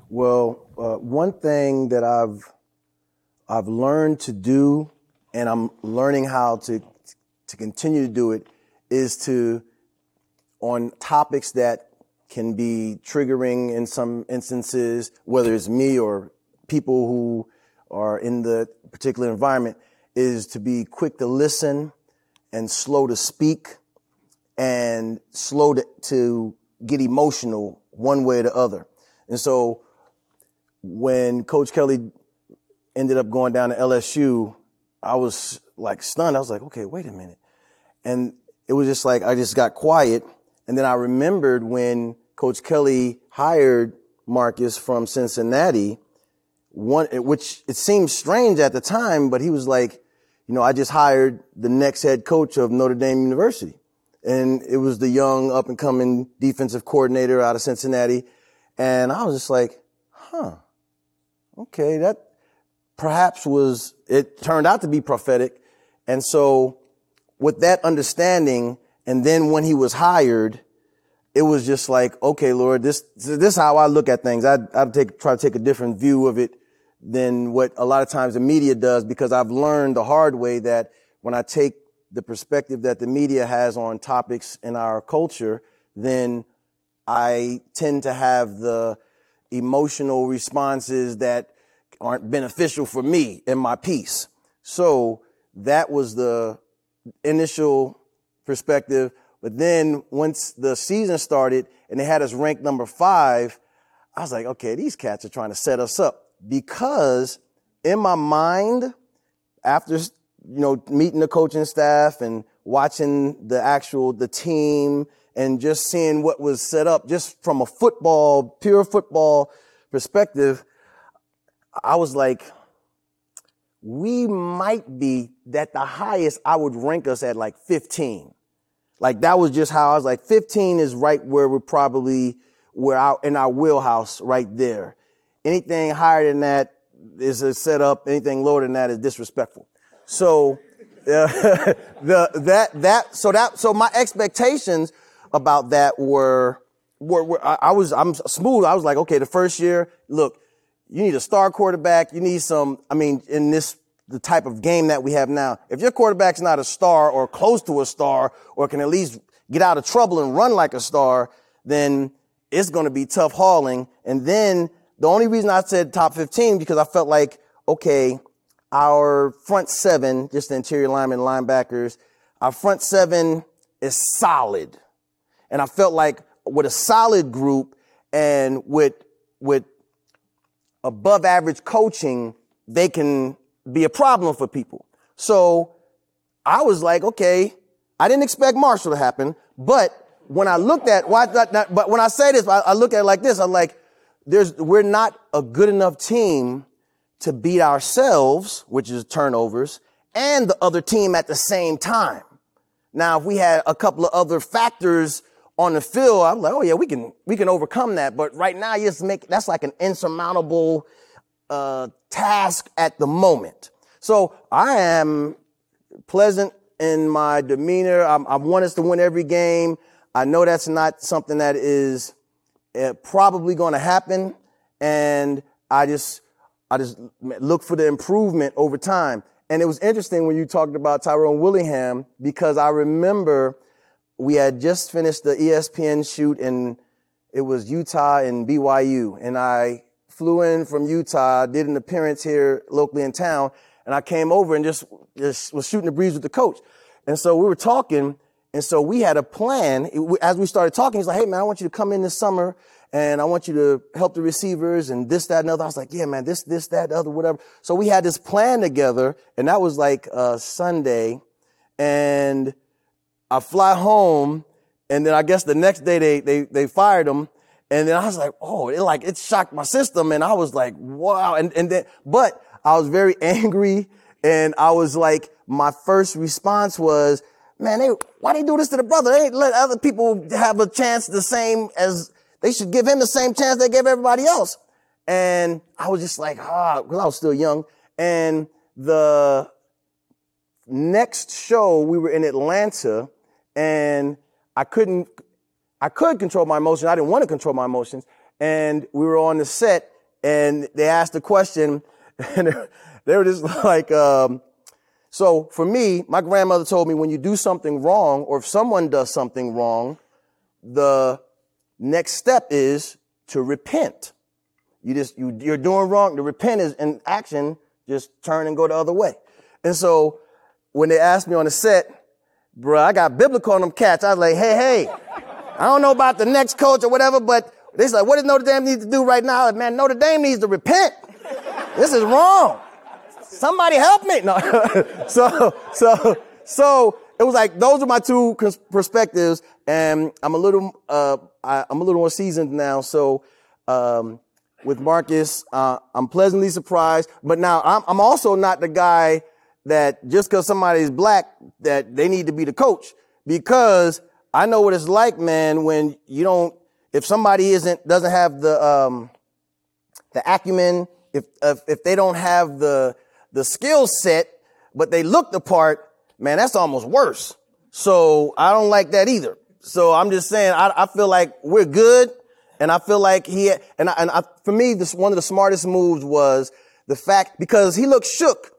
Well, uh, one thing that I've I've learned to do, and I'm learning how to to continue to do it, is to on topics that can be triggering in some instances, whether it's me or people who are in the particular environment, is to be quick to listen and slow to speak and slow to, to get emotional one way or the other. And so when Coach Kelly ended up going down to LSU, I was like stunned. I was like, okay, wait a minute. And it was just like, I just got quiet and then I remembered when Coach Kelly hired Marcus from Cincinnati, one, which it seemed strange at the time, but he was like, you know, I just hired the next head coach of Notre Dame University. And it was the young up and coming defensive coordinator out of Cincinnati. And I was just like, huh, okay, that, perhaps was, it turned out to be prophetic. And so with that understanding, and then when he was hired, it was just like, okay, Lord, this, this is how I look at things. I, I take, try to take a different view of it than what a lot of times the media does because I've learned the hard way that when I take the perspective that the media has on topics in our culture, then I tend to have the emotional responses that aren't beneficial for me and my peace. So that was the initial perspective. But then once the season started and they had us ranked number five, I was like, okay, these cats are trying to set us up because in my mind, after you know meeting the coaching staff and watching the actual the team and just seeing what was set up just from a football pure football perspective i was like we might be that the highest i would rank us at like 15 like that was just how i was like 15 is right where we're probably we're out in our wheelhouse right there anything higher than that is a setup anything lower than that is disrespectful so uh, the that that so that so my expectations about that were were, were I, I, was I'm smooth. I was like, okay, the first year, look, you need a star quarterback. You need some. I mean, in this the type of game that we have now, if your quarterback's not a star or close to a star or can at least get out of trouble and run like a star, then it's going to be tough hauling. And then the only reason I said top 15 because I felt like, okay, our front seven, just the interior linemen, linebackers, our front seven is solid. And I felt like with a solid group and with, with above average coaching, they can be a problem for people. So I was like, okay, I didn't expect Marshall to happen, but when I looked at why not, not, but when I say this, I, I look at it like this. I'm like, there's, we're not a good enough team to beat ourselves, which is turnovers, and the other team at the same time. Now, if we had a couple of other factors on the field, I'm like, oh yeah, we can we can overcome that. But right now, you just make that's like an insurmountable uh, task at the moment. So I am pleasant in my demeanor. I'm, I want us to win every game. I know that's not something that is uh, probably going to happen, and I just I just look for the improvement over time. And it was interesting when you talked about Tyrone Willingham because I remember we had just finished the ESPN shoot and it was Utah and BYU. And I flew in from Utah, did an appearance here locally in town, and I came over and just, just was shooting the breeze with the coach. And so we were talking, and so we had a plan. As we started talking, he's like, hey man, I want you to come in this summer and I want you to help the receivers and this, that, and other. I was like, yeah, man, this, this, that, other, whatever. So we had this plan together and that was like uh, Sunday and I fly home and then I guess the next day they, they, they fired him. And then I was like, oh, it like, it shocked my system. And I was like, wow. And, and then, but I was very angry and I was like, my first response was, man, they, why they do this to the brother? They let other people have a chance the same as they should give him the same chance they gave everybody else. And I was just like, ah, because I was still young. And the next show, we were in Atlanta and I couldn't, I could control my emotions. I didn't want to control my emotions. And we were on the set and they asked a question and they were just like, um, so for me, my grandmother told me when you do something wrong or if someone does something wrong, the Next step is to repent. You just, you, you're doing wrong. The repent is in action, just turn and go the other way. And so when they asked me on the set, bro, I got biblical on them cats. I was like, hey, hey, I don't know about the next coach or whatever, but they like, what does Notre Dame need to do right now? Man, Notre Dame needs to repent. This is wrong. Somebody help me. No. so, so, so it was like, those are my two perspectives. And I'm a little, uh, I, am a little more seasoned now. So, um, with Marcus, uh, I'm pleasantly surprised. But now I'm, I'm also not the guy that just because somebody's black that they need to be the coach because I know what it's like, man, when you don't, if somebody isn't, doesn't have the, um, the acumen, if, if, if they don't have the, the skill set, but they look the part, man, that's almost worse. So I don't like that either. So I'm just saying, I, I feel like we're good. And I feel like he, and, I, and I, for me, this, one of the smartest moves was the fact, because he looked shook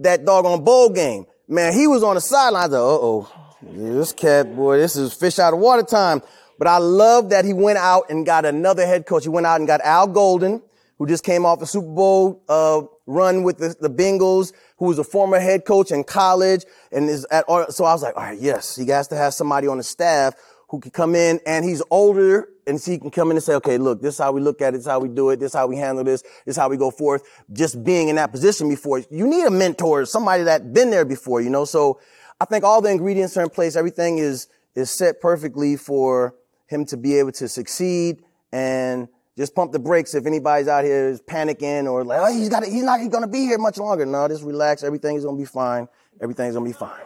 that doggone bowl game. Man, he was on the sidelines. I uh oh, this cat, boy, this is fish out of water time. But I love that he went out and got another head coach. He went out and got Al Golden, who just came off a Super Bowl uh, run with the, the, Bengals, who was a former head coach in college, and is at. So I was like, all right, yes, he has to have somebody on the staff who can come in, and he's older, and so he can come in and say, okay, look, this is how we look at it, this is how we do it, this is how we handle this, this is how we go forth. Just being in that position before, you need a mentor, somebody that's been there before, you know. So I think all the ingredients are in place. Everything is is set perfectly for him to be able to succeed and just pump the brakes if anybody's out here is panicking or like, oh, he's got, he's not going to be here much longer. No, just relax. Everything's going to be fine. Everything's going to be fine.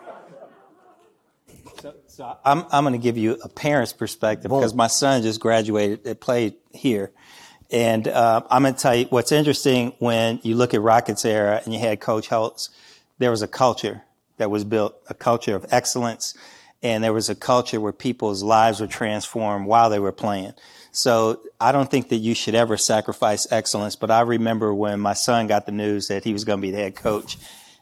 So, so I'm, I'm going to give you a parent's perspective because my son just graduated, it played here. And uh, I'm going to tell you what's interesting when you look at Rockets era and you had Coach Holtz, there was a culture that was built, a culture of excellence and there was a culture where people's lives were transformed while they were playing. So I don't think that you should ever sacrifice excellence. But I remember when my son got the news that he was going to be the head coach.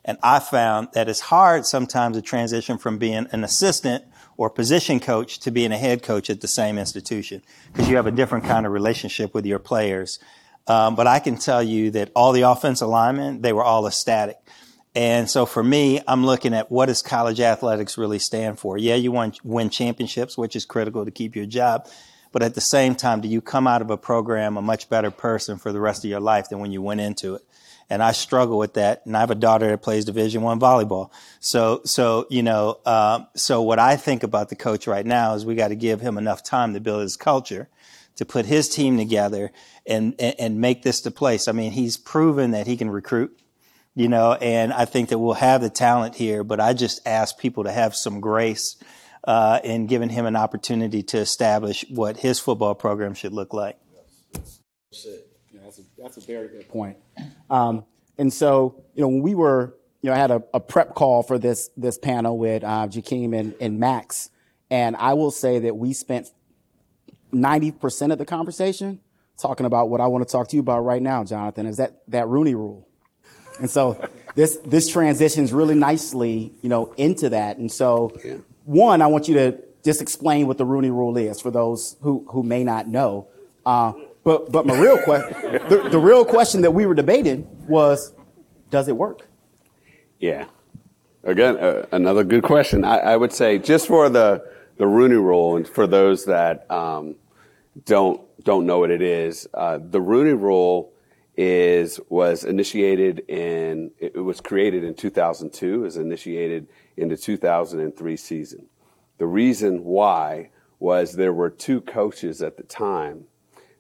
And I found that it's hard sometimes to transition from being an assistant or position coach to being a head coach at the same institution because you have a different kind of relationship with your players. Um, but I can tell you that all the offensive linemen, they were all ecstatic. And so for me, I'm looking at what does college athletics really stand for? Yeah, you want win championships, which is critical to keep your job. But at the same time, do you come out of a program a much better person for the rest of your life than when you went into it? And I struggle with that. And I have a daughter that plays Division One volleyball. So, so you know, uh, so what I think about the coach right now is we got to give him enough time to build his culture, to put his team together, and, and and make this the place. I mean, he's proven that he can recruit you know, and I think that we'll have the talent here, but I just ask people to have some grace uh, in giving him an opportunity to establish what his football program should look like. Yeah, that's, a, that's a very good point. Um, and so, you know, when we were, you know, I had a, a prep call for this this panel with uh, Jakeem and, and Max, and I will say that we spent 90% of the conversation talking about what I want to talk to you about right now, Jonathan, is that, that Rooney rule. And so this this transitions really nicely, you know, into that. And so, yeah. one, I want you to just explain what the Rooney Rule is for those who who may not know. Uh, but but my real question, the, the real question that we were debating was, does it work? Yeah. Again, uh, another good question. I, I, would say just for the the Rooney Rule, and for those that um, don't don't know what it is, uh, the Rooney Rule is was initiated in it was created in 2002 is initiated in the 2003 season. The reason why was there were two coaches at the time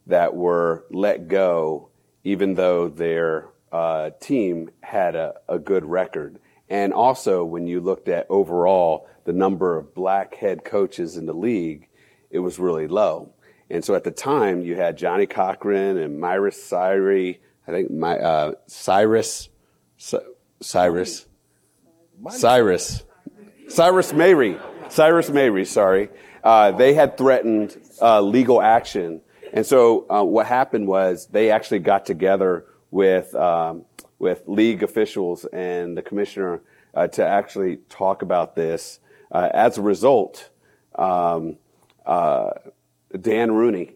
that were let go even though their uh, team had a, a good record. And also when you looked at overall the number of black head coaches in the league it was really low. And so at the time you had Johnnie Cochran and myra cyrus I think my uh, Cyrus, Cyrus, Cyrus, Cyrus Mehri, Cyrus Mehri. Sorry, uh, they had threatened uh, legal action, and so uh, what happened was they actually got together with um, with league officials and the commissioner uh, to actually talk about this. Uh, as a result, um, Dan Rooney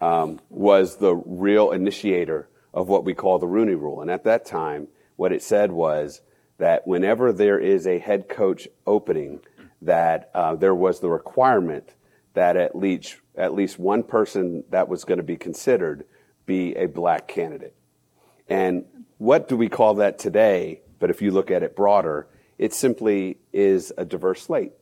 um, was the real initiator of what we call the Rooney Rule. And at that time, what it said was that whenever there is a head coach opening, that uh, there was the requirement that at least at least one person that was going to be considered be a black candidate. And what do we call that today? But if you look at it broader, it simply is a diverse slate.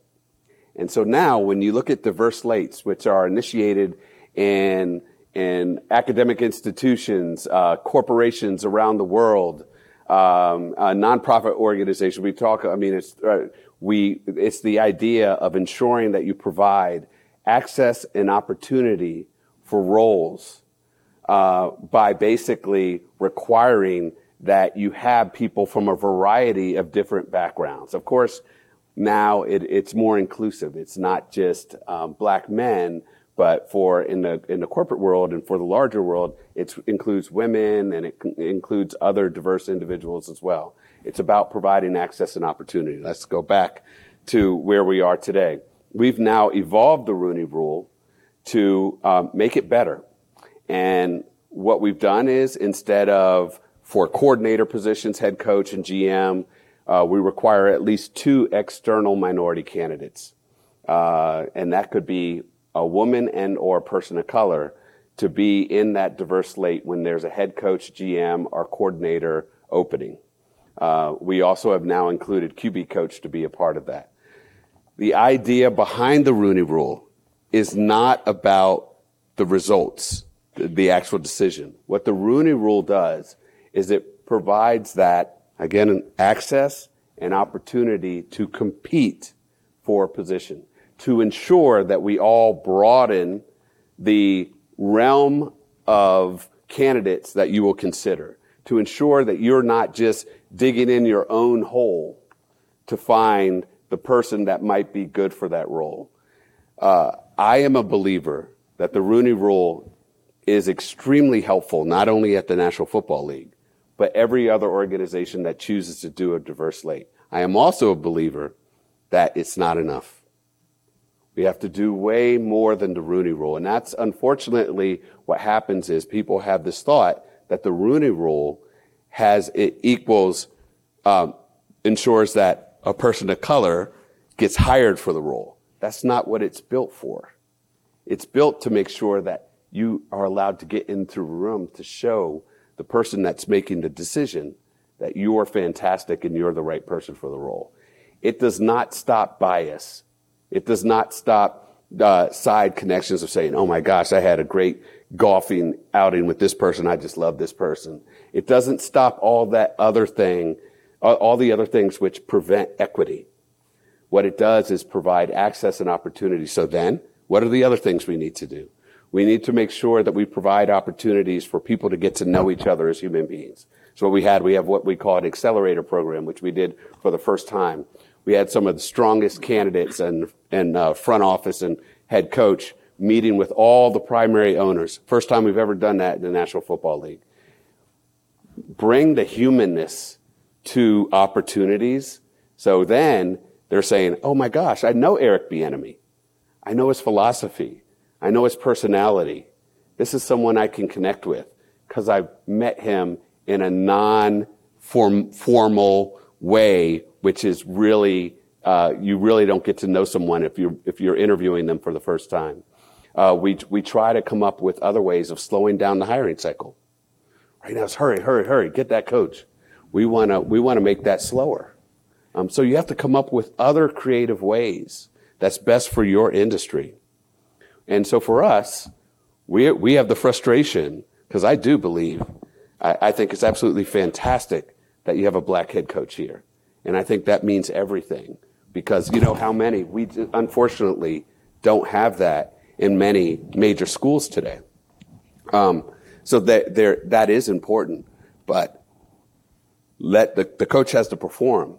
And so now, when you look at diverse slates, which are initiated in in academic institutions, uh, corporations around the world, um, nonprofit organizations. We talk. I mean, it's uh, we. It's the idea of ensuring that you provide access and opportunity for roles uh, by basically requiring that you have people from a variety of different backgrounds. Of course, now it, it's more inclusive. It's not just um, black men, but for in the in the corporate world and for the larger world, it includes women and it includes other diverse individuals as well. It's about providing access and opportunity. Let's go back to where we are today. We've now evolved the Rooney Rule to um, make it better. And what we've done is instead of for coordinator positions, head coach and GM, uh, we require at least two external minority candidates. Uh, and that could be a woman and or a person of color to be in that diverse slate when there's a head coach, GM, or coordinator opening. Uh, we also have now included QB coach to be a part of that. The idea behind the Rooney Rule is not about the results, the, actual decision. What the Rooney Rule does is it provides that, again, an access and opportunity to compete for a position, to ensure that we all broaden the realm of candidates that you will consider, to ensure that you're not just digging in your own hole to find the person that might be good for that role. Uh, I am a believer that the Rooney Rule is extremely helpful, not only at the National Football League, but every other organization that chooses to do a diverse slate. I am also a believer that it's not enough. We have to do way more than the Rooney Rule. And that's unfortunately what happens is people have this thought that the Rooney Rule has, it equals, um, ensures that a person of color gets hired for the role. That's not what it's built for. It's built to make sure that you are allowed to get into a room to show the person that's making the decision that you are fantastic and you're the right person for the role. It does not stop bias. It does not stop uh, side connections of saying, oh my gosh, I had a great golfing outing with this person. I just love this person. It doesn't stop all that other thing, all the other things which prevent equity. What it does is provide access and opportunity. So then, what are the other things we need to do? We need to make sure that we provide opportunities for people to get to know each other as human beings. So what we had, we have what we call an accelerator program, which we did for the first time. We had some of the strongest candidates and, and uh, front office and head coach meeting with all the primary owners. First time we've ever done that in the National Football League. Bring the humanness to opportunities. So then they're saying, oh my gosh, I know Eric Bieniemy. I know his philosophy. I know his personality. This is someone I can connect with because I've met him in a non-formal way, which is really, uh, you really don't get to know someone if you're, if you're interviewing them for the first time. Uh, we, we try to come up with other ways of slowing down the hiring cycle. Right now it's hurry, hurry, hurry, get that coach. We want to, we want to make that slower. Um, so you have to come up with other creative ways that's best for your industry. And so for us, we, we have the frustration, because I do believe, I, I think it's absolutely fantastic that you have a black head coach here. And I think that means everything because you know how many we unfortunately don't have that in many major schools today. Um, so that there, that is important, but let the, the coach has to perform,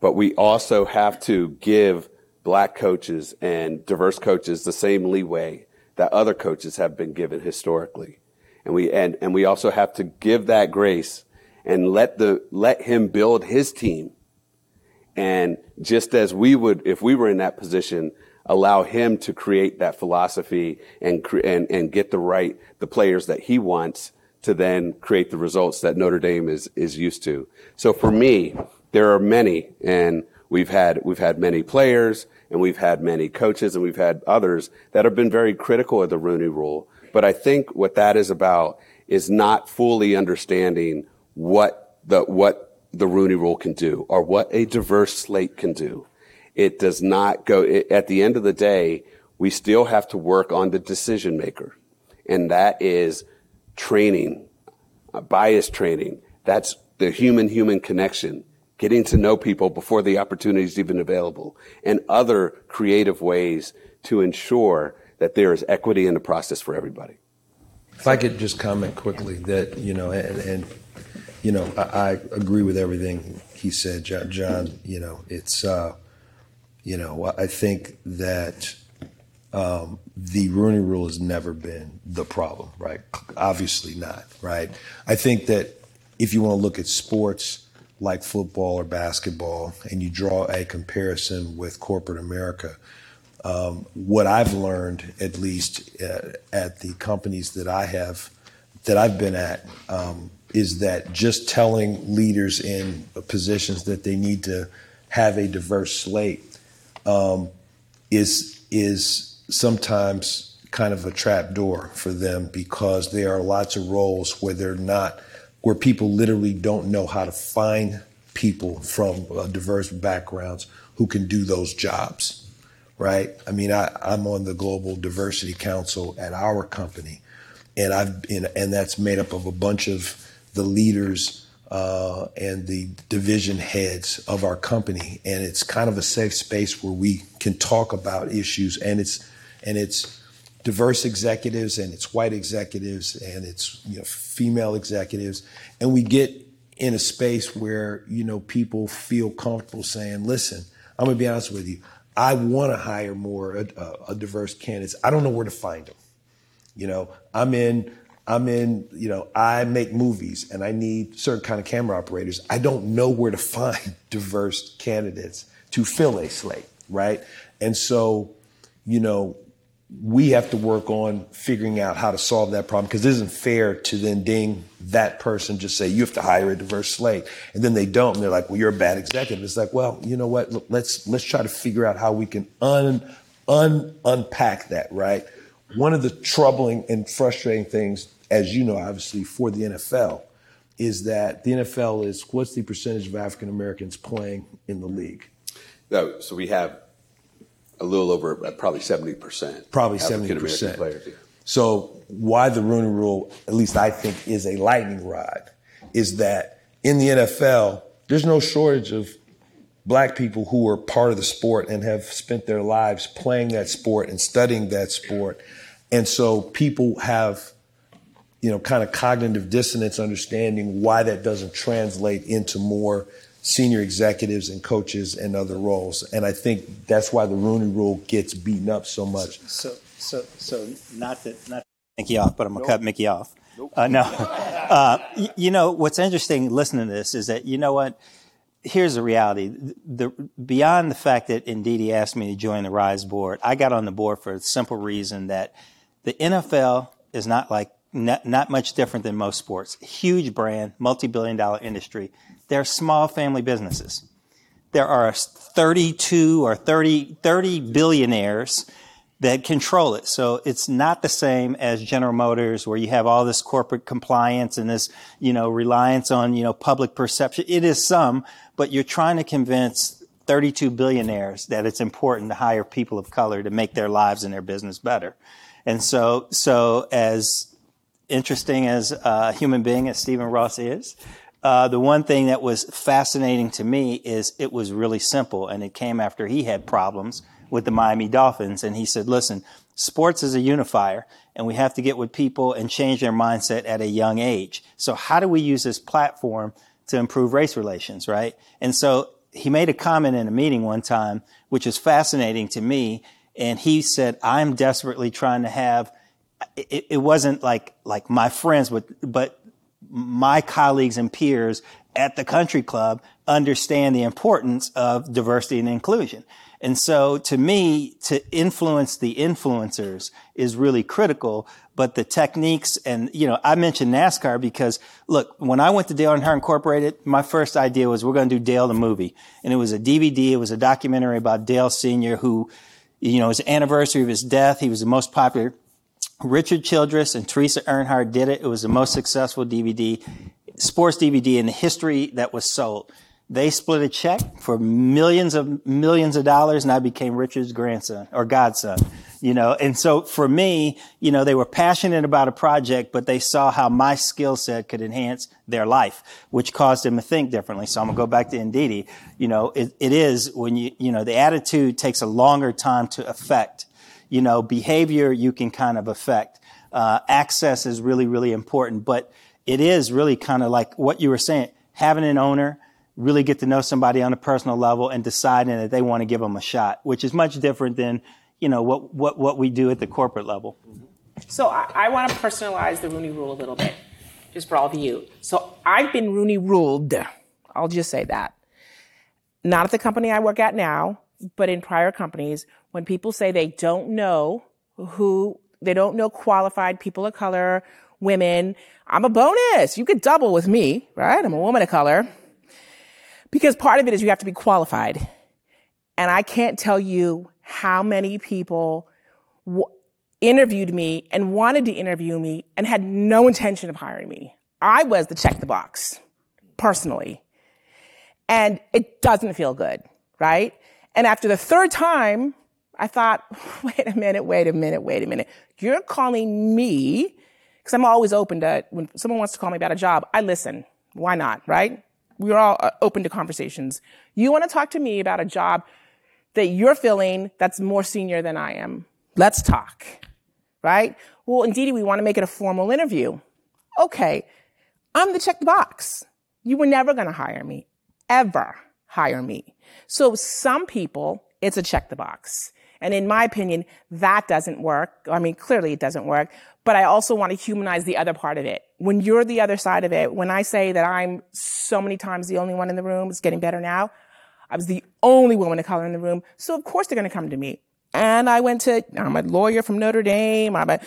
but we also have to give black coaches and diverse coaches the same leeway that other coaches have been given historically. And we, and, and we also have to give that grace and let the, let him build his team. And just as we would, if we were in that position, allow him to create that philosophy and, and, and get the right, the players that he wants to then create the results that Notre Dame is, is used to. So for me, there are many, and We've had, we've had many players and we've had many coaches and we've had others that have been very critical of the Rooney rule. But I think what that is about is not fully understanding what the, what the Rooney rule can do or what a diverse slate can do. It does not go, it, at the end of the day, we still have to work on the decision maker. And that is training, uh, bias training. That's the human human connection getting to know people before the opportunity is even available, and other creative ways to ensure that there is equity in the process for everybody. If I could just comment quickly that, you know, and, and you know, I, I, agree with everything he said, John. John you know, it's, uh, you know, I think that um, the Rooney Rule has never been the problem, right? Obviously not, right? I think that if you want to look at sports like football or basketball and you draw a comparison with corporate America, um, what I've learned, at least uh, at the companies that I have, that I've been at, um, is that just telling leaders in positions that they need to have a diverse slate um, is is sometimes kind of a trap door for them because there are lots of roles where they're not where people literally don't know how to find people from uh, diverse backgrounds who can do those jobs right? I mean, I, I'm on the Global Diversity Council at our company, and I've and that's made up of a bunch of the leaders uh, and the division heads of our company, and it's kind of a safe space where we can talk about issues, and it's and it's diverse executives and it's white executives and it's you know female executives, and we get in a space where you know people feel comfortable saying, "Listen, I'm going to be honest with you. I want to hire more a, a, diverse candidates. I don't know where to find them. You know, I'm in, I'm in, you know, I make movies and I need certain kind of camera operators. I don't know where to find diverse candidates to fill a slate, right? And so, you know, we have to work on figuring out how to solve that problem because it isn't fair to then ding that person, just say, you have to hire a diverse slate. And then they don't. And they're like, well, you're a bad executive. It's like, well, you know what? Look, let's, let's try to figure out how we can un, un, unpack that, right? One of the troubling and frustrating things, as you know, obviously for the NFL, is that the NFL is what's the percentage of African Americans playing in the league? No, so we have a little over uh, probably 70%. Probably 70%. Players. So why the Rooney rule, at least I think, is a lightning rod, is that in the NFL, there's no shortage of black people who are part of the sport and have spent their lives playing that sport and studying that sport. And so people have, you know, kind of cognitive dissonance understanding why that doesn't translate into more senior executives and coaches and other roles. And I think that's why the Rooney Rule gets beaten up so much. So, so, so not that not Mickey off, but I'm gonna nope. cut Mickey off. Nope. Uh, no, uh, you, you know what's interesting listening to this is that you know what. Here's the reality. The, beyond the fact that Ndidi asked me to join the Rise board, I got on the board for a simple reason that the NFL is not like not, not much different than most sports. Huge brand, multi-billion dollar industry they're small family businesses. There are 32 or 30, 30 billionaires that control it. So it's not the same as General Motors where you have all this corporate compliance and this, you know, reliance on, you know, public perception. It is some, but you're trying to convince 32 billionaires that it's important to hire people of color to make their lives and their business better. And so, so as interesting as a human being as Stephen Ross is, uh, the one thing that was fascinating to me is it was really simple, and it came after he had problems with the Miami Dolphins. And he said, listen, sports is a unifier, and we have to get with people and change their mindset at a young age. So, how do we use this platform to improve race relations, right? And so, he made a comment in a meeting one time, which is fascinating to me. And he said, I'm desperately trying to have, it, it wasn't like, like my friends, but, but my colleagues and peers at the country club understand the importance of diversity and inclusion. And so to me, to influence the influencers is really critical, but the techniques and, you know, I mentioned NASCAR because look, when I went to Dale Earnhardt Incorporated, my first idea was we're going to do Dale the movie. And it was a DVD. It was a documentary about Dale Sr. who, you know, his anniversary of his death. He was the most popular Richard Childress and Teresa Earnhardt did it. It was the most successful DVD, sports DVD in the history that was sold. They split a check for millions of millions of dollars and I became Richard's grandson or godson, you know. And so for me, you know, they were passionate about a project, but they saw how my skill set could enhance their life, which caused them to think differently. So I'm gonna go back to Ndidi. You know, it, it is when you, you know, the attitude takes a longer time to affect you know, behavior you can kind of affect. uh, access is really, really important. But it is really kind of like what you were saying, having an owner, really get to know somebody on a personal level and deciding that they want to give them a shot, which is much different than, you know, what, what, what we do at the corporate level. So I, I want to personalize the Rooney Rule a little bit, just for all of you. So I've been Rooney ruled. I'll just say that. Not at the company I work at now, but in prior companies, when people say they don't know who, they don't know qualified people of color, women, I'm a bonus. You could double with me, right? I'm a woman of color. Because part of it is you have to be qualified. And I can't tell you how many people w- interviewed me and wanted to interview me and had no intention of hiring me. I was the check the box, personally. And it doesn't feel good, right? And after the third time, I thought, wait a minute, wait a minute, wait a minute. You're calling me, because I'm always open to, when someone wants to call me about a job, I listen. Why not, right? We're all uh, open to conversations. You want to talk to me about a job that you're filling that's more senior than I am. Let's talk, right? Well, indeed, we want to make it a formal interview. Okay. I'm the check the box. You were never going to hire me, ever hire me. So some people, it's a check the box. And in my opinion, that doesn't work. I mean, clearly it doesn't work, but I also want to humanize the other part of it. When you're the other side of it, when I say that I'm so many times the only one in the room, it's getting better now. I was the only woman of color in the room. So of course they're going to come to me. And I went to, I'm a lawyer from Notre Dame. I'm a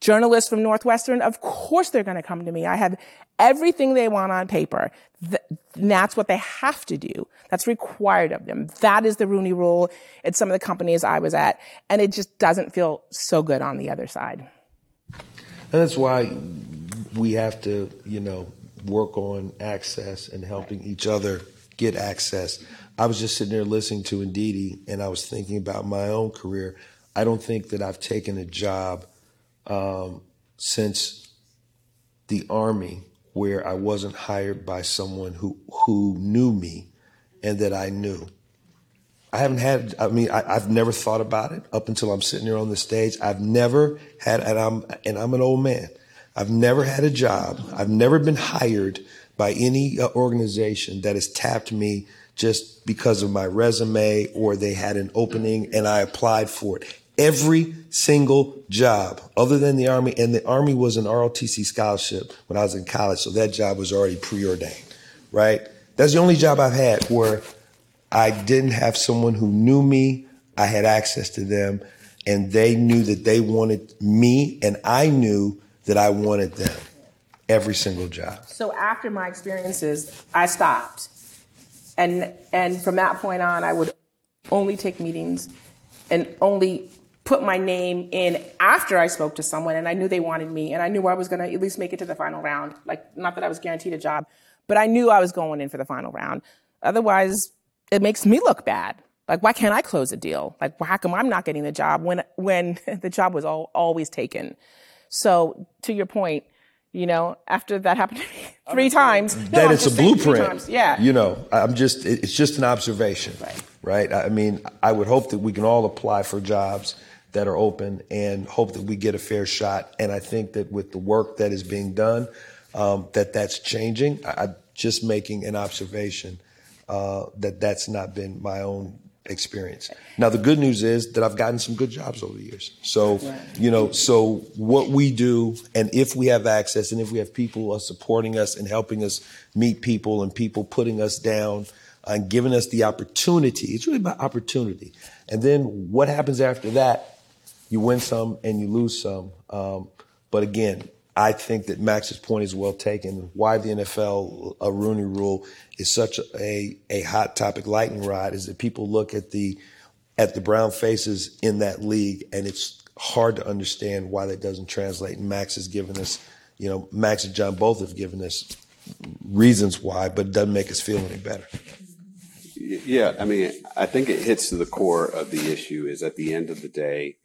journalist from Northwestern. Of course they're going to come to me. I have everything they want on paper. Th- that's what they have to do. That's required of them. That is the Rooney rule at some of the companies I was at. And it just doesn't feel so good on the other side. And that's why we have to, you know, work on access and helping each other get access. I was just sitting there listening to Ndidi and I was thinking about my own career. I don't think that I've taken a job um, since the Army where I wasn't hired by someone who, who knew me and that I knew. I haven't had, I mean, I, have never thought about it up until I'm sitting here on the stage. I've never had, and I'm, and I'm an old man. I've never had a job. I've never been hired by any uh, organization that has tapped me just because of my resume or they had an opening and I applied for it. Every single job other than the Army, and the Army was an ROTC scholarship when I was in college, so that job was already preordained, right? That's the only job I've had where I didn't have someone who knew me. I had access to them and they knew that they wanted me and I knew that I wanted them every single job. So after my experiences, I stopped. And and from that point on, I would only take meetings and only put my name in after I spoke to someone and I knew they wanted me and I knew I was going to at least make it to the final round. Like not that I was guaranteed a job, but I knew I was going in for the final round. Otherwise, it makes me look bad. Like, why can't I close a deal? Like, how come I'm not getting the job when when the job was all, always taken? So, to your point, you know, after that happened to me three times, that it's a blueprint. Yeah, you know, I'm just it's just an observation, right? Right. I mean, I would hope that we can all apply for jobs that are open and hope that we get a fair shot. And I think that with the work that is being done, um, that that's changing. I, I'm just making an observation uh, that that's not been my own experience. Now the good news is that I've gotten some good jobs over the years. So, you know, so what we do and if we have access and if we have people who are supporting us and helping us meet people and people putting us down and giving us the opportunity, it's really about opportunity. And then what happens after that? You win some and you lose some. Um, but again, I think that Max's point is well taken. Why the NFL a Rooney Rule is such a a hot topic lightning rod is that people look at the at the brown faces in that league, and it's hard to understand why that doesn't translate. And Max has given us, you know, Max and John both have given us reasons why, but it doesn't make us feel any better. Yeah, I mean, I think it hits to the core of the issue. Is at the end of the day,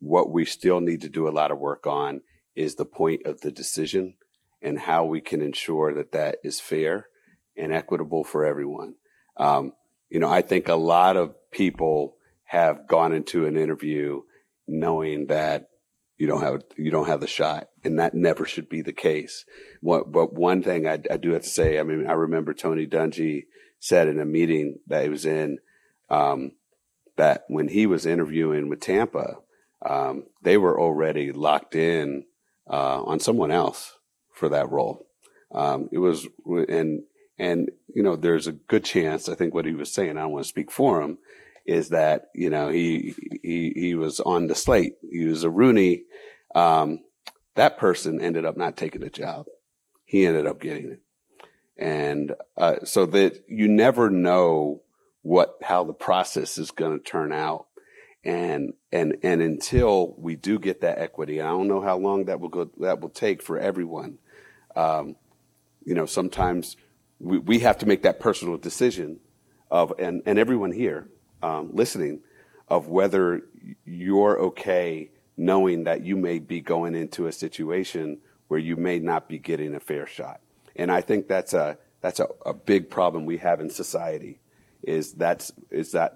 what we still need to do a lot of work on is the point of the decision and how we can ensure that that is fair and equitable for everyone. Um, you know, I think a lot of people have gone into an interview knowing that you don't have you don't have the shot, and that never should be the case. What, but one thing I, I, do have to say, I mean, I remember Tony Dungy said in a meeting that he was in um, that when he was interviewing with Tampa, um, they were already locked in uh, on someone else for that role. Um, it was and and you know there's a good chance I think what he was saying I don't want to speak for him is that you know he he he was on the slate. He was a Rooney. Um, that person ended up not taking the job. He ended up getting it, and uh, so that you never know what how the process is going to turn out. And and and until we do get that equity, I don't know how long that will go. That will take for everyone. Um, you know, sometimes we, we have to make that personal decision of and and everyone here um, listening of whether you're okay knowing that you may be going into a situation where you may not be getting a fair shot. And I think that's a that's a, a big problem we have in society is that's is that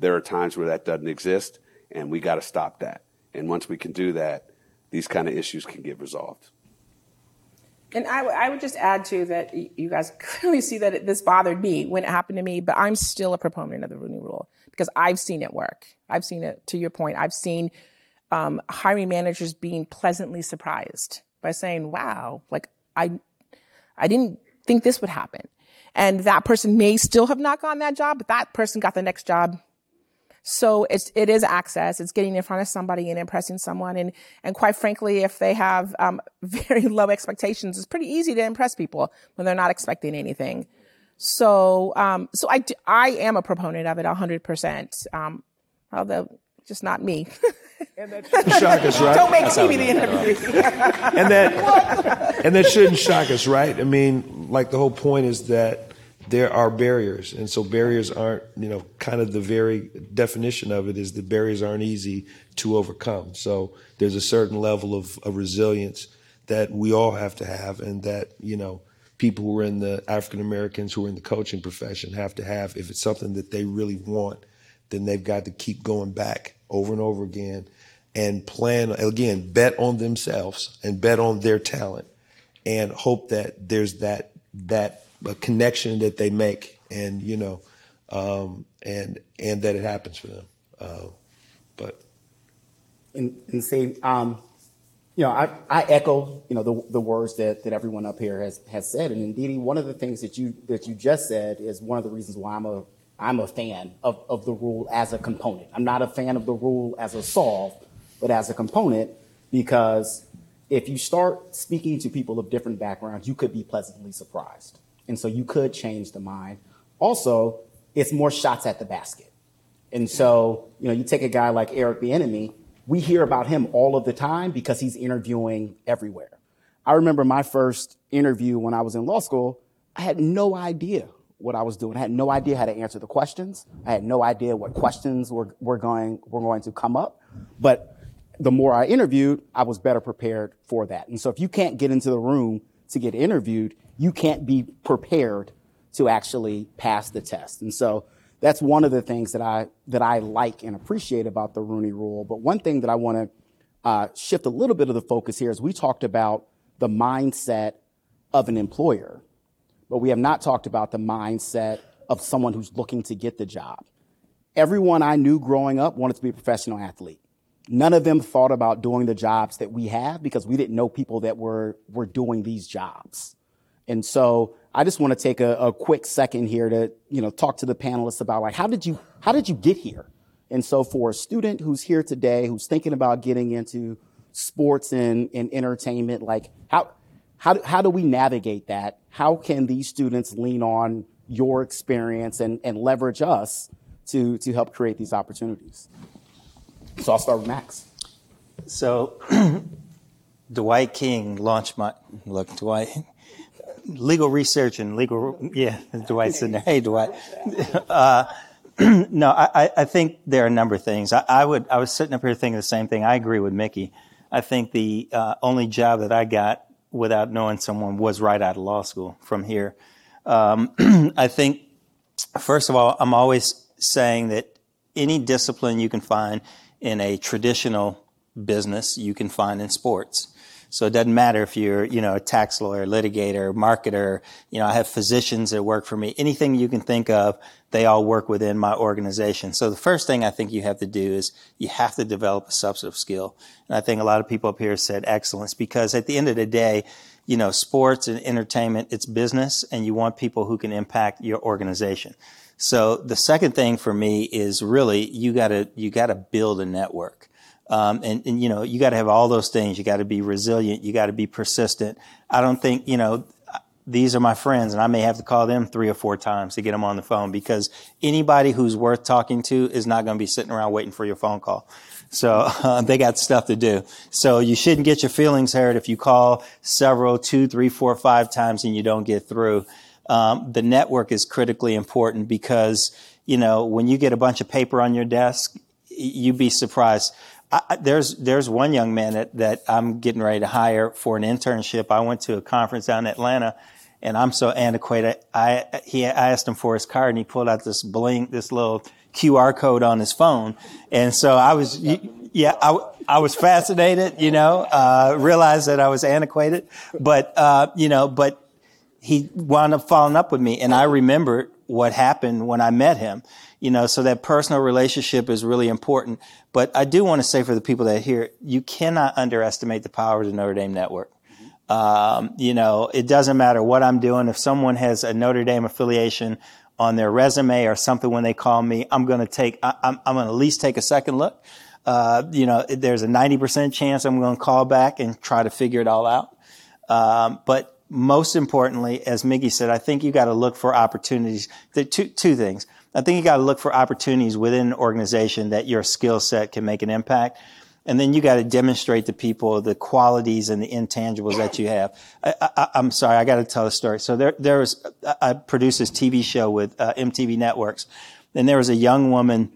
there are times where that doesn't exist and we got to stop that. And once we can do that, these kind of issues can get resolved. And I, w- I would just add to that you guys clearly see that it, this bothered me when it happened to me, but I'm still a proponent of the Rooney Rule because I've seen it work. I've seen it, to your point, I've seen um, hiring managers being pleasantly surprised by saying, wow, like I, I didn't think this would happen. And that person may still have not gotten that job, but that person got the next job so it's, it is access. It's getting in front of somebody and impressing someone. And, and quite frankly, if they have, um, very low expectations, it's pretty easy to impress people when they're not expecting anything. So, um, so I, I am a proponent of it hundred percent. Um, although just not me. and that shock us, right? Don't make me the interview. and that, and that shouldn't shock us, right? I mean, like the whole point is that there are barriers. And so barriers aren't, you know, kind of the very definition of it is that barriers aren't easy to overcome. So there's a certain level of, of resilience that we all have to have and that, you know, people who are in the African Americans who are in the coaching profession have to have. If it's something that they really want, then they've got to keep going back over and over again and plan, again, bet on themselves and bet on their talent and hope that there's that, that a connection that they make, and you know, um, and and that it happens for them. Uh, but and, and say, um, you know, I, I echo you know the the words that, that everyone up here has has said, and indeed, one of the things that you that you just said is one of the reasons why I'm a I'm a fan of, of the rule as a component. I'm not a fan of the rule as a solve, but as a component because if you start speaking to people of different backgrounds, you could be pleasantly surprised. And so you could change the mind. Also, it's more shots at the basket. And so, you know, you take a guy like Eric Bieniemy, we hear about him all of the time because he's interviewing everywhere. I remember my first interview when I was in law school, I had no idea what I was doing. I had no idea how to answer the questions. I had no idea what questions were, were going, were going to come up. But the more I interviewed, I was better prepared for that. And so if you can't get into the room to get interviewed, you can't be prepared to actually pass the test. And so that's one of the things that I that I like and appreciate about the Rooney Rule. But one thing that I want to uh, shift a little bit of the focus here is we talked about the mindset of an employer, but we have not talked about the mindset of someone who's looking to get the job. Everyone I knew growing up wanted to be a professional athlete. None of them thought about doing the jobs that we have because we didn't know people that were were doing these jobs. And so I just want to take a, a, quick second here to, you know, talk to the panelists about like, how did you, how did you get here? And so for a student who's here today, who's thinking about getting into sports and, and entertainment, like how, how, how do we navigate that? How can these students lean on your experience and, and leverage us to, to help create these opportunities? So I'll start with Max. So Dwight King launched my, look, Dwight, legal research and legal, yeah, Dwight's in there. Hey, Dwight. Uh, no, I, I think there are a number of things. I, I, would, I was sitting up here thinking the same thing. I agree with Mickey. I think the uh, only job that I got without knowing someone was right out of law school from here. Um, I think, first of all, I'm always saying that any discipline you can find in a traditional business you can find in sports. So it doesn't matter if you're, you know, a tax lawyer, litigator, marketer, you know, I have physicians that work for me. Anything you can think of, they all work within my organization. So the first thing I think you have to do is you have to develop a substantive skill. And I think a lot of people up here said excellence because at the end of the day, you know, sports and entertainment, it's business and you want people who can impact your organization. So the second thing for me is really you gotta, you gotta build a network. Um, and, and, you know, you got to have all those things. You got to be resilient. You got to be persistent. I don't think, you know, these are my friends and I may have to call them three or four times to get them on the phone because anybody who's worth talking to is not going to be sitting around waiting for your phone call. So uh, they got stuff to do. So you shouldn't get your feelings hurt if you call several, two, three, four, five times and you don't get through. Um, the network is critically important because, you know, when you get a bunch of paper on your desk, you'd be surprised. I, there's there's one young man that, that I'm getting ready to hire for an internship. I went to a conference down in Atlanta, and I'm so antiquated. I he I asked him for his card, and he pulled out this bling, this little QR code on his phone, and so I was yeah I, I was fascinated, you know, uh, realized that I was antiquated, but uh, you know, but he wound up following up with me, and I remembered what happened when I met him you know, so that personal relationship is really important. But I do want to say for the people that are here, you cannot underestimate the power of the Notre Dame network. Um, you know, it doesn't matter what I'm doing. If someone has a Notre Dame affiliation on their resume or something when they call me, I'm going to take, I, am I'm going to at least take a second look. Uh, you know, there's a 90% chance I'm going to call back and try to figure it all out. Um, but most importantly, as Mickey said, I think you got to look for opportunities. There two, two things. I think you got to look for opportunities within an organization that your skill set can make an impact. And then you got to demonstrate to people the qualities and the intangibles that you have. I, am sorry, I got to tell a story. So there, there was, I produced this TV show with uh, MTV Networks, and there was a young woman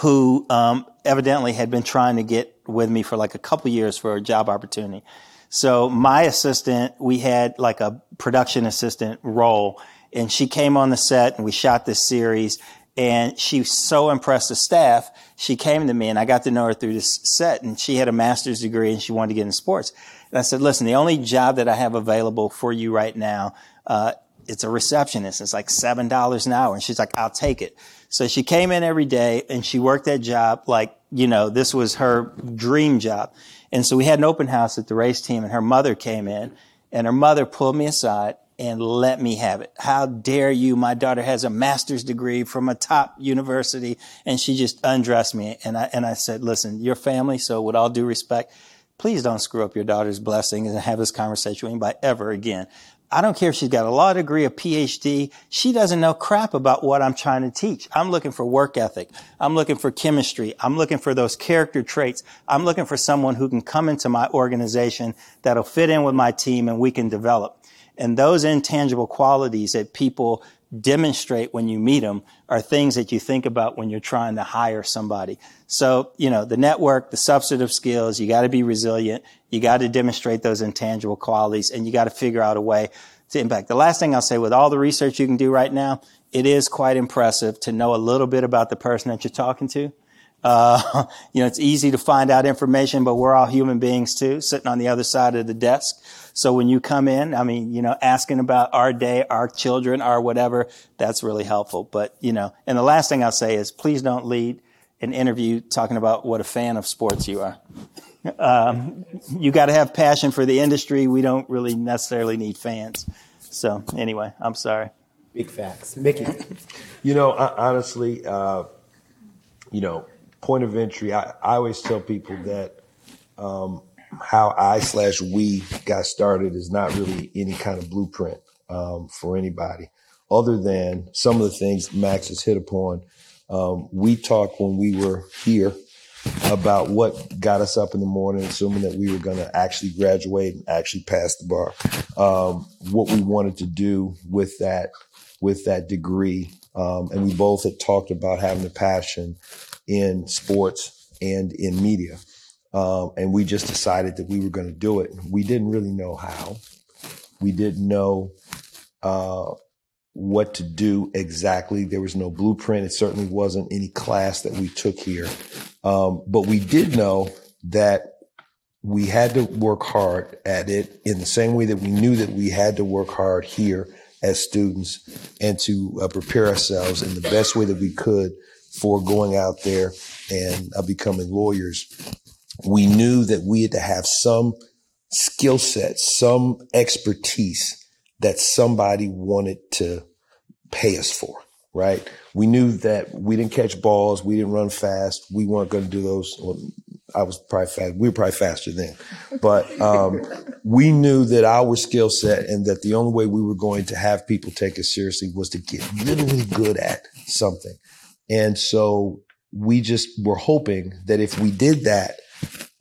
who um, evidently had been trying to get with me for like a couple years for a job opportunity. So my assistant, we had like a production assistant role and she came on the set and we shot this series and she so impressed the staff she came to me and i got to know her through this set and she had a master's degree and she wanted to get in sports. And i said listen the only job that i have available for you right now uh, it's a receptionist. It's like seven dollars an hour. And she's like i'll take it. So she came in every day and she worked that job like you know this was her dream job. And so we had an open house at the race team and her mother came in and her mother pulled me aside and let me have it. How dare you? My daughter has a master's degree from a top university and she just undressed me. And I, and I said, listen, your family. So with all due respect, please don't screw up your daughter's blessing and have this conversation with anybody ever again. I don't care if she's got a law degree, a PhD. She doesn't know crap about what I'm trying to teach. I'm looking for work ethic. I'm looking for chemistry. I'm looking for those character traits. I'm looking for someone who can come into my organization that'll fit in with my team and we can develop. And those intangible qualities that people demonstrate when you meet them are things that you think about when you're trying to hire somebody. So, you know, the network, the substantive skills, you got to be resilient. You got to demonstrate those intangible qualities and you got to figure out a way to impact. The last thing I'll say with all the research you can do right now, it is quite impressive to know a little bit about the person that you're talking to. Uh, you know, it's easy to find out information, but we're all human beings too, sitting on the other side of the desk. So when you come in, I mean, you know, asking about our day, our children, our whatever, that's really helpful. But, you know, and the last thing I'll say is please don't lead an interview talking about what a fan of sports you are. Um, you got to have passion for the industry. We don't really necessarily need fans. So anyway, I'm sorry. Big facts. Mickey. you know, honestly, uh, you know, point of entry, I, I always tell people that um, how I slash we got started is not really any kind of blueprint um, for anybody, other than some of the things Max has hit upon. Um, we talked when we were here about what got us up in the morning, assuming that we were going to actually graduate and actually pass the bar. Um, what we wanted to do with that, with that degree, um, and we both had talked about having a passion in sports and in media. Um, and we just decided that we were going to do it. We didn't really know how. We didn't know uh, what to do exactly. There was no blueprint. It certainly wasn't any class that we took here. Um, but we did know that we had to work hard at it in the same way that we knew that we had to work hard here as students and to uh, prepare ourselves in the best way that we could for going out there and uh, becoming lawyers. We knew that we had to have some skill set, some expertise that somebody wanted to pay us for, right? We knew that we didn't catch balls, we didn't run fast, we weren't going to do those. Well, I was probably fast. We were probably faster then, but um, we knew that our skill set and that the only way we were going to have people take us seriously was to get really, really good at something. And so we just were hoping that if we did that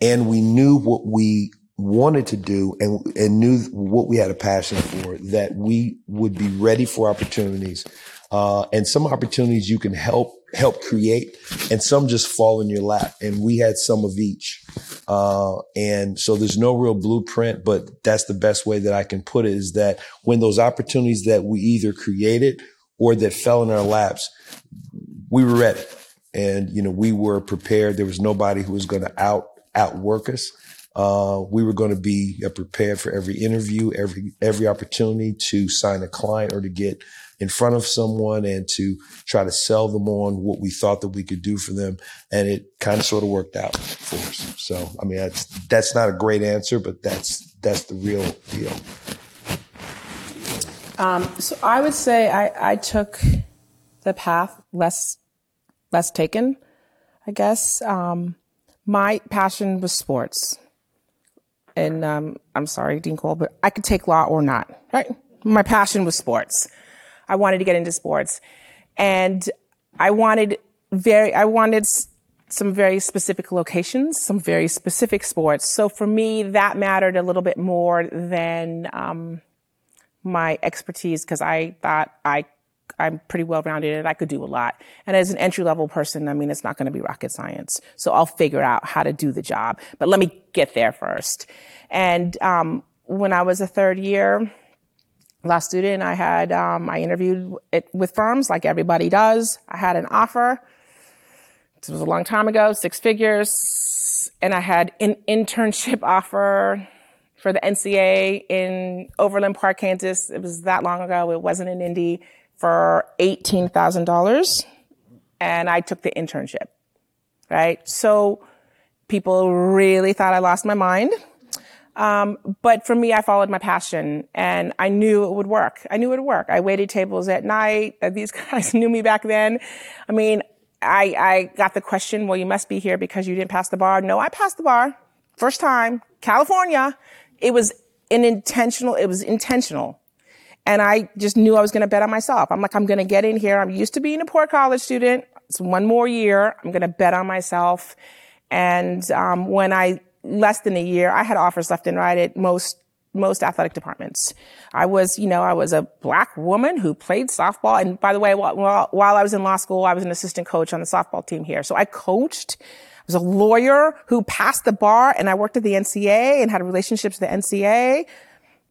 and we knew what we wanted to do and, and knew what we had a passion for, that we would be ready for opportunities. Uh, and some opportunities you can help help create, and some just fall in your lap. And we had some of each. Uh, and so there's no real blueprint, but that's the best way that I can put it is that when those opportunities that we either created or that fell in our laps, we were ready. And, you know, we were prepared. There was nobody who was going to out, outwork us. Uh, we were going to be uh, prepared for every interview, every, every opportunity to sign a client or to get in front of someone and to try to sell them on what we thought that we could do for them. And it kind of sort of worked out for us. So, I mean, that's, that's not a great answer, but that's, that's the real deal. Um, so I would say I, I took the path less, less taken, I guess. Um, my passion was sports. And um, I'm sorry, Dean Cole, but I could take law or not, right? My passion was sports. I wanted to get into sports. And I wanted very, I wanted some very specific locations, some very specific sports. So for me, that mattered a little bit more than um, my expertise because I thought I I'm pretty well rounded and I could do a lot. And as an entry level person, I mean, it's not going to be rocket science. So I'll figure out how to do the job. But let me get there first. And um, when I was a third year, law student. I had, um, I interviewed it with firms like everybody does. I had an offer. This was a long time ago, six figures. And I had an internship offer for the NCAA in Overland Park, Kansas. It was that long ago. It wasn't in Indy for $18,000. And I took the internship, right? So people really thought I lost my mind. Um, but for me, I followed my passion and I knew it would work. I knew it would work. I waited tables at night. These guys knew me back then. I mean, I, I got the question, well, you must be here because you didn't pass the bar. No, I passed the bar. First time. California. It was an intentional, it was intentional. And I just knew I was going to bet on myself. I'm like, I'm going to get in here. I'm used to being a poor college student. It's one more year. I'm going to bet on myself. And um, when I less than a year, I had offers left and right at most most athletic departments. I was, you know, I was a black woman who played softball. And by the way, while, while I was in law school, I was an assistant coach on the softball team here. So I coached. I was a lawyer who passed the bar and I worked at the NCAA and had relationships with the NCAA.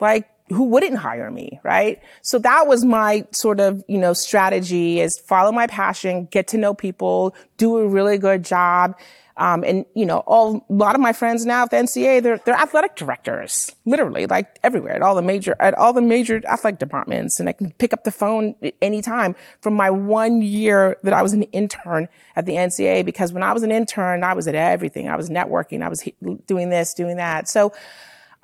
Like, who wouldn't hire me, right? So that was my sort of, you know, strategy is follow my passion, get to know people, do a really good job, um, and you know, all a lot of my friends now at the NCAA, they're they're athletic directors, literally, like everywhere at all the major at all the major athletic departments, and I can pick up the phone anytime from my one year that I was an intern at the NCAA. Because when I was an intern, I was at everything. I was networking. I was doing this, doing that. So,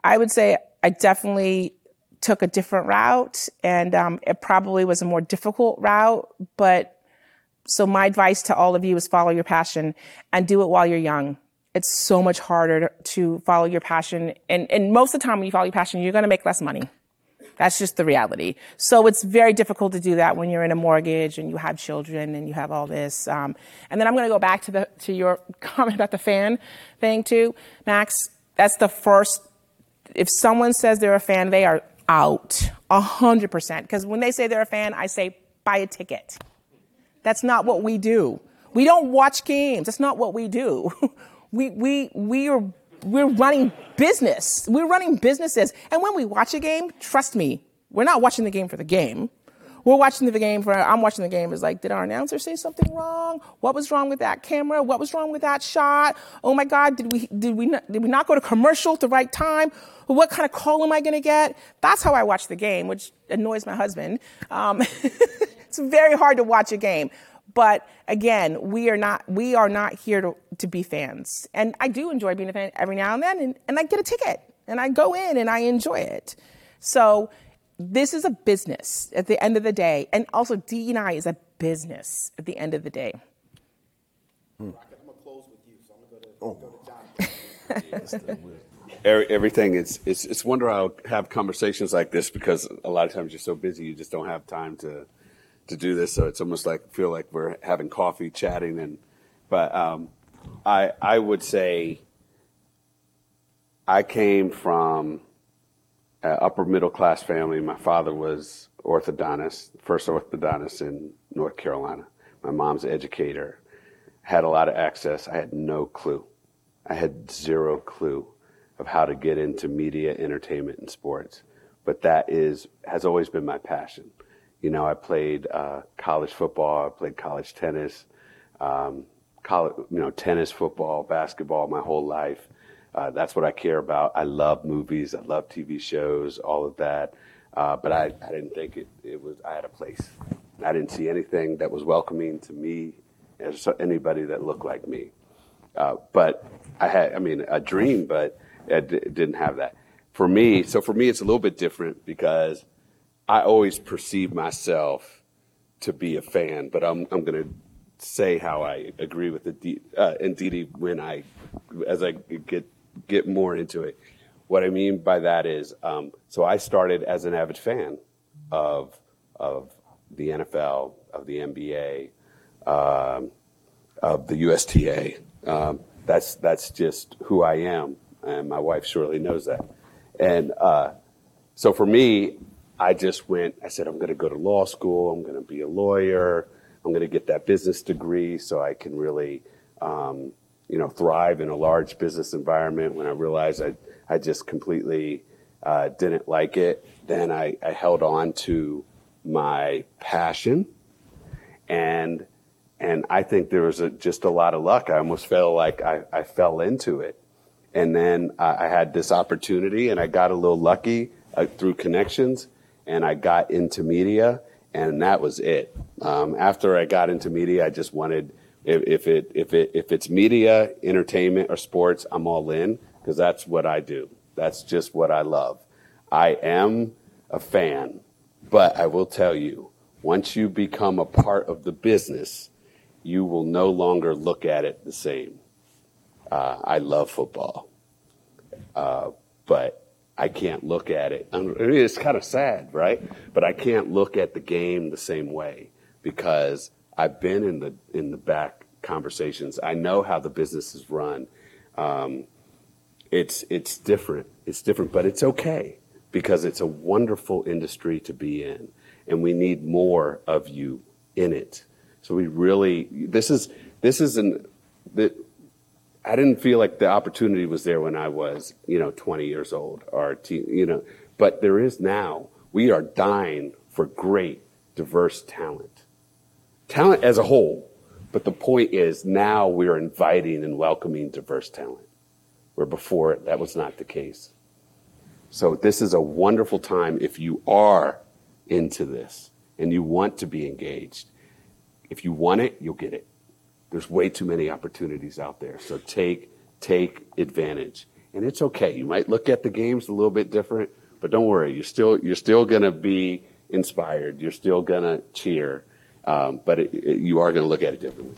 I would say I definitely took a different route, and um, it probably was a more difficult route, but so my advice to all of you is follow your passion and do it while you're young. It's so much harder to follow your passion. And, and most of the time when you follow your passion, you're going to make less money. That's just the reality. So it's very difficult to do that when you're in a mortgage and you have children and you have all this. Um, and then I'm going to go back to the to your comment about the fan thing too, Max. That's the first. If someone says they're a fan, they are out a hundred percent. Because when they say they're a fan, I say buy a ticket. That's not what we do. We don't watch games. That's not what we do. we, we, we are, we're running business. We're running businesses. And when we watch a game, trust me, we're not watching the game for the game. We're watching the game for, I'm watching the game, is like, did our announcer say something wrong? What was wrong with that camera? What was wrong with that shot? Oh my God, did we, did we, not, did we not go to commercial at the right time? What kind of call am I going to get? That's how I watch the game, which annoys my husband. Um, it's very hard to watch a game. But again, we are not we are not here to, to be fans. And I do enjoy being a fan every now and then, and, and I get a ticket and I go in and I enjoy it. So this is a business at the end of the day, and also DEI is a business at the end of the day. Hmm. Everything it's it's it's wonder I'll have conversations like this because a lot of times you're so busy you just don't have time to to do this. So it's almost like feel like we're having coffee, chatting, and but um, I I would say I came from an upper middle class family. My father was orthodontist, first orthodontist in North Carolina. My mom's educator. Had a lot of access. I had no clue. I had zero clue of how to get into media, entertainment, and sports. But that is has always been my passion. You know, I played uh, college football, I played college tennis, um, college, you know, tennis, football, basketball, my whole life. Uh, that's what I care about. I love movies, I love TV shows, all of that. Uh, but I, I didn't think it, it was. I had a place. I didn't see anything that was welcoming to me as anybody that looked like me. Uh, but I had, I mean, a dream, but it, it didn't have that. For me, so for me, it's a little bit different because I always perceive myself to be a fan, but I'm I'm going to say how I agree with the D, uh, Ndidi when I as I get get more into it. What I mean by that is, um, so I started as an avid fan of of the NFL, of the NBA, um, of the USTA. Um, that's that's just who I am, and my wife surely knows that. And uh, so for me, I just went, I said, I'm going to go to law school. I'm going to be a lawyer. I'm going to get that business degree so I can really, um, you know, thrive in a large business environment. When I realized I, I just completely uh, didn't like it, then I, I held on to my passion. And, and I think there was a, just a lot of luck. I almost felt like I, I fell into it. And then I had this opportunity and I got a little lucky uh, through connections and I got into media, and that was it. Um, after I got into media, I just wanted if, if it if it if it's media, entertainment, or sports, I'm all in because that's what I do. That's just what I love. I am a fan, but I will tell you, once you become a part of the business, you will no longer look at it the same. Uh, I love football, uh, but I can't look at it. I mean, it's kind of sad, right? But I can't look at the game the same way because I've been in the in the back conversations. I know how the business is run. Um, it's it's different. It's different, but it's okay because it's a wonderful industry to be in, and we need more of you in it. So we really this is this is an I didn't feel like the opportunity was there when I was, you know, 20 years old or, you know, but there is now. We are dying for great, diverse talent. Talent as a whole. But the point is now we are inviting and welcoming diverse talent, where before that was not the case. So this is a wonderful time if you are into this and you want to be engaged. If you want it, you'll get it. There's way too many opportunities out there. So take take advantage. And it's okay. You might look at the games a little bit different, but don't worry. You're still you're still going to be inspired. You're still going to cheer, um, but it, it, you are going to look at it differently.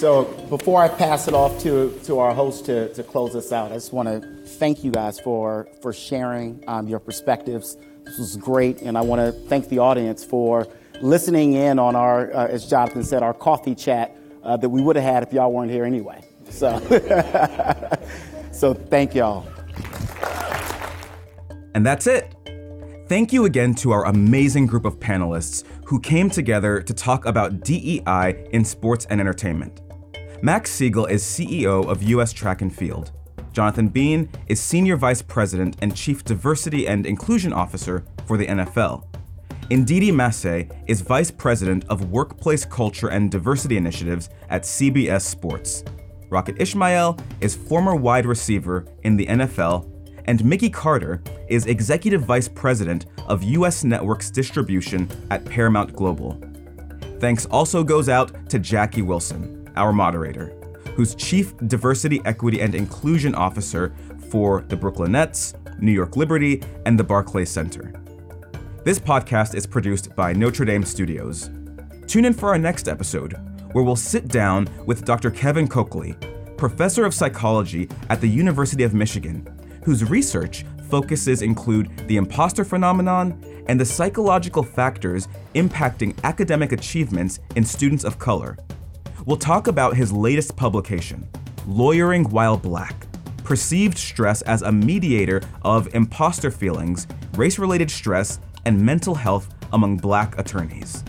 So before I pass it off to, to our host to, to close us out, I just want to thank you guys for, for sharing um, your perspectives. This was great, and I want to thank the audience for listening in on our, uh, as Jonathan said, our coffee chat uh, that we would have had if y'all weren't here anyway. So, so thank y'all. And that's it. Thank you again to our amazing group of panelists who came together to talk about DEI in sports and entertainment. Max Siegel is CEO of US Track and Field. Jonathan Beane is Senior Vice President and Chief Diversity and Inclusion Officer for the NFL. Ndidi Massay is Vice President of Workplace Culture and Diversity Initiatives at CBS Sports. Rocket Ismail is former wide receiver in the NFL, and Mickey Carter is Executive Vice President of U.S. Networks Distribution at Paramount Global. Thanks also goes out to Jackie Wilson, our moderator, who's Chief Diversity, Equity, and Inclusion Officer for the Brooklyn Nets, New York Liberty, and the Barclays Center. This podcast is produced by Notre Dame Studios. Tune in for our next episode, where we'll sit down with Dr. Kevin Coakley, professor of psychology at the University of Michigan, whose research focuses include the imposter phenomenon and the psychological factors impacting academic achievements in students of color. We'll talk about his latest publication, Lawyering While Black Perceived Stress as a Mediator of Imposter Feelings, Race Related Stress, and Mental Health Among Black Attorneys.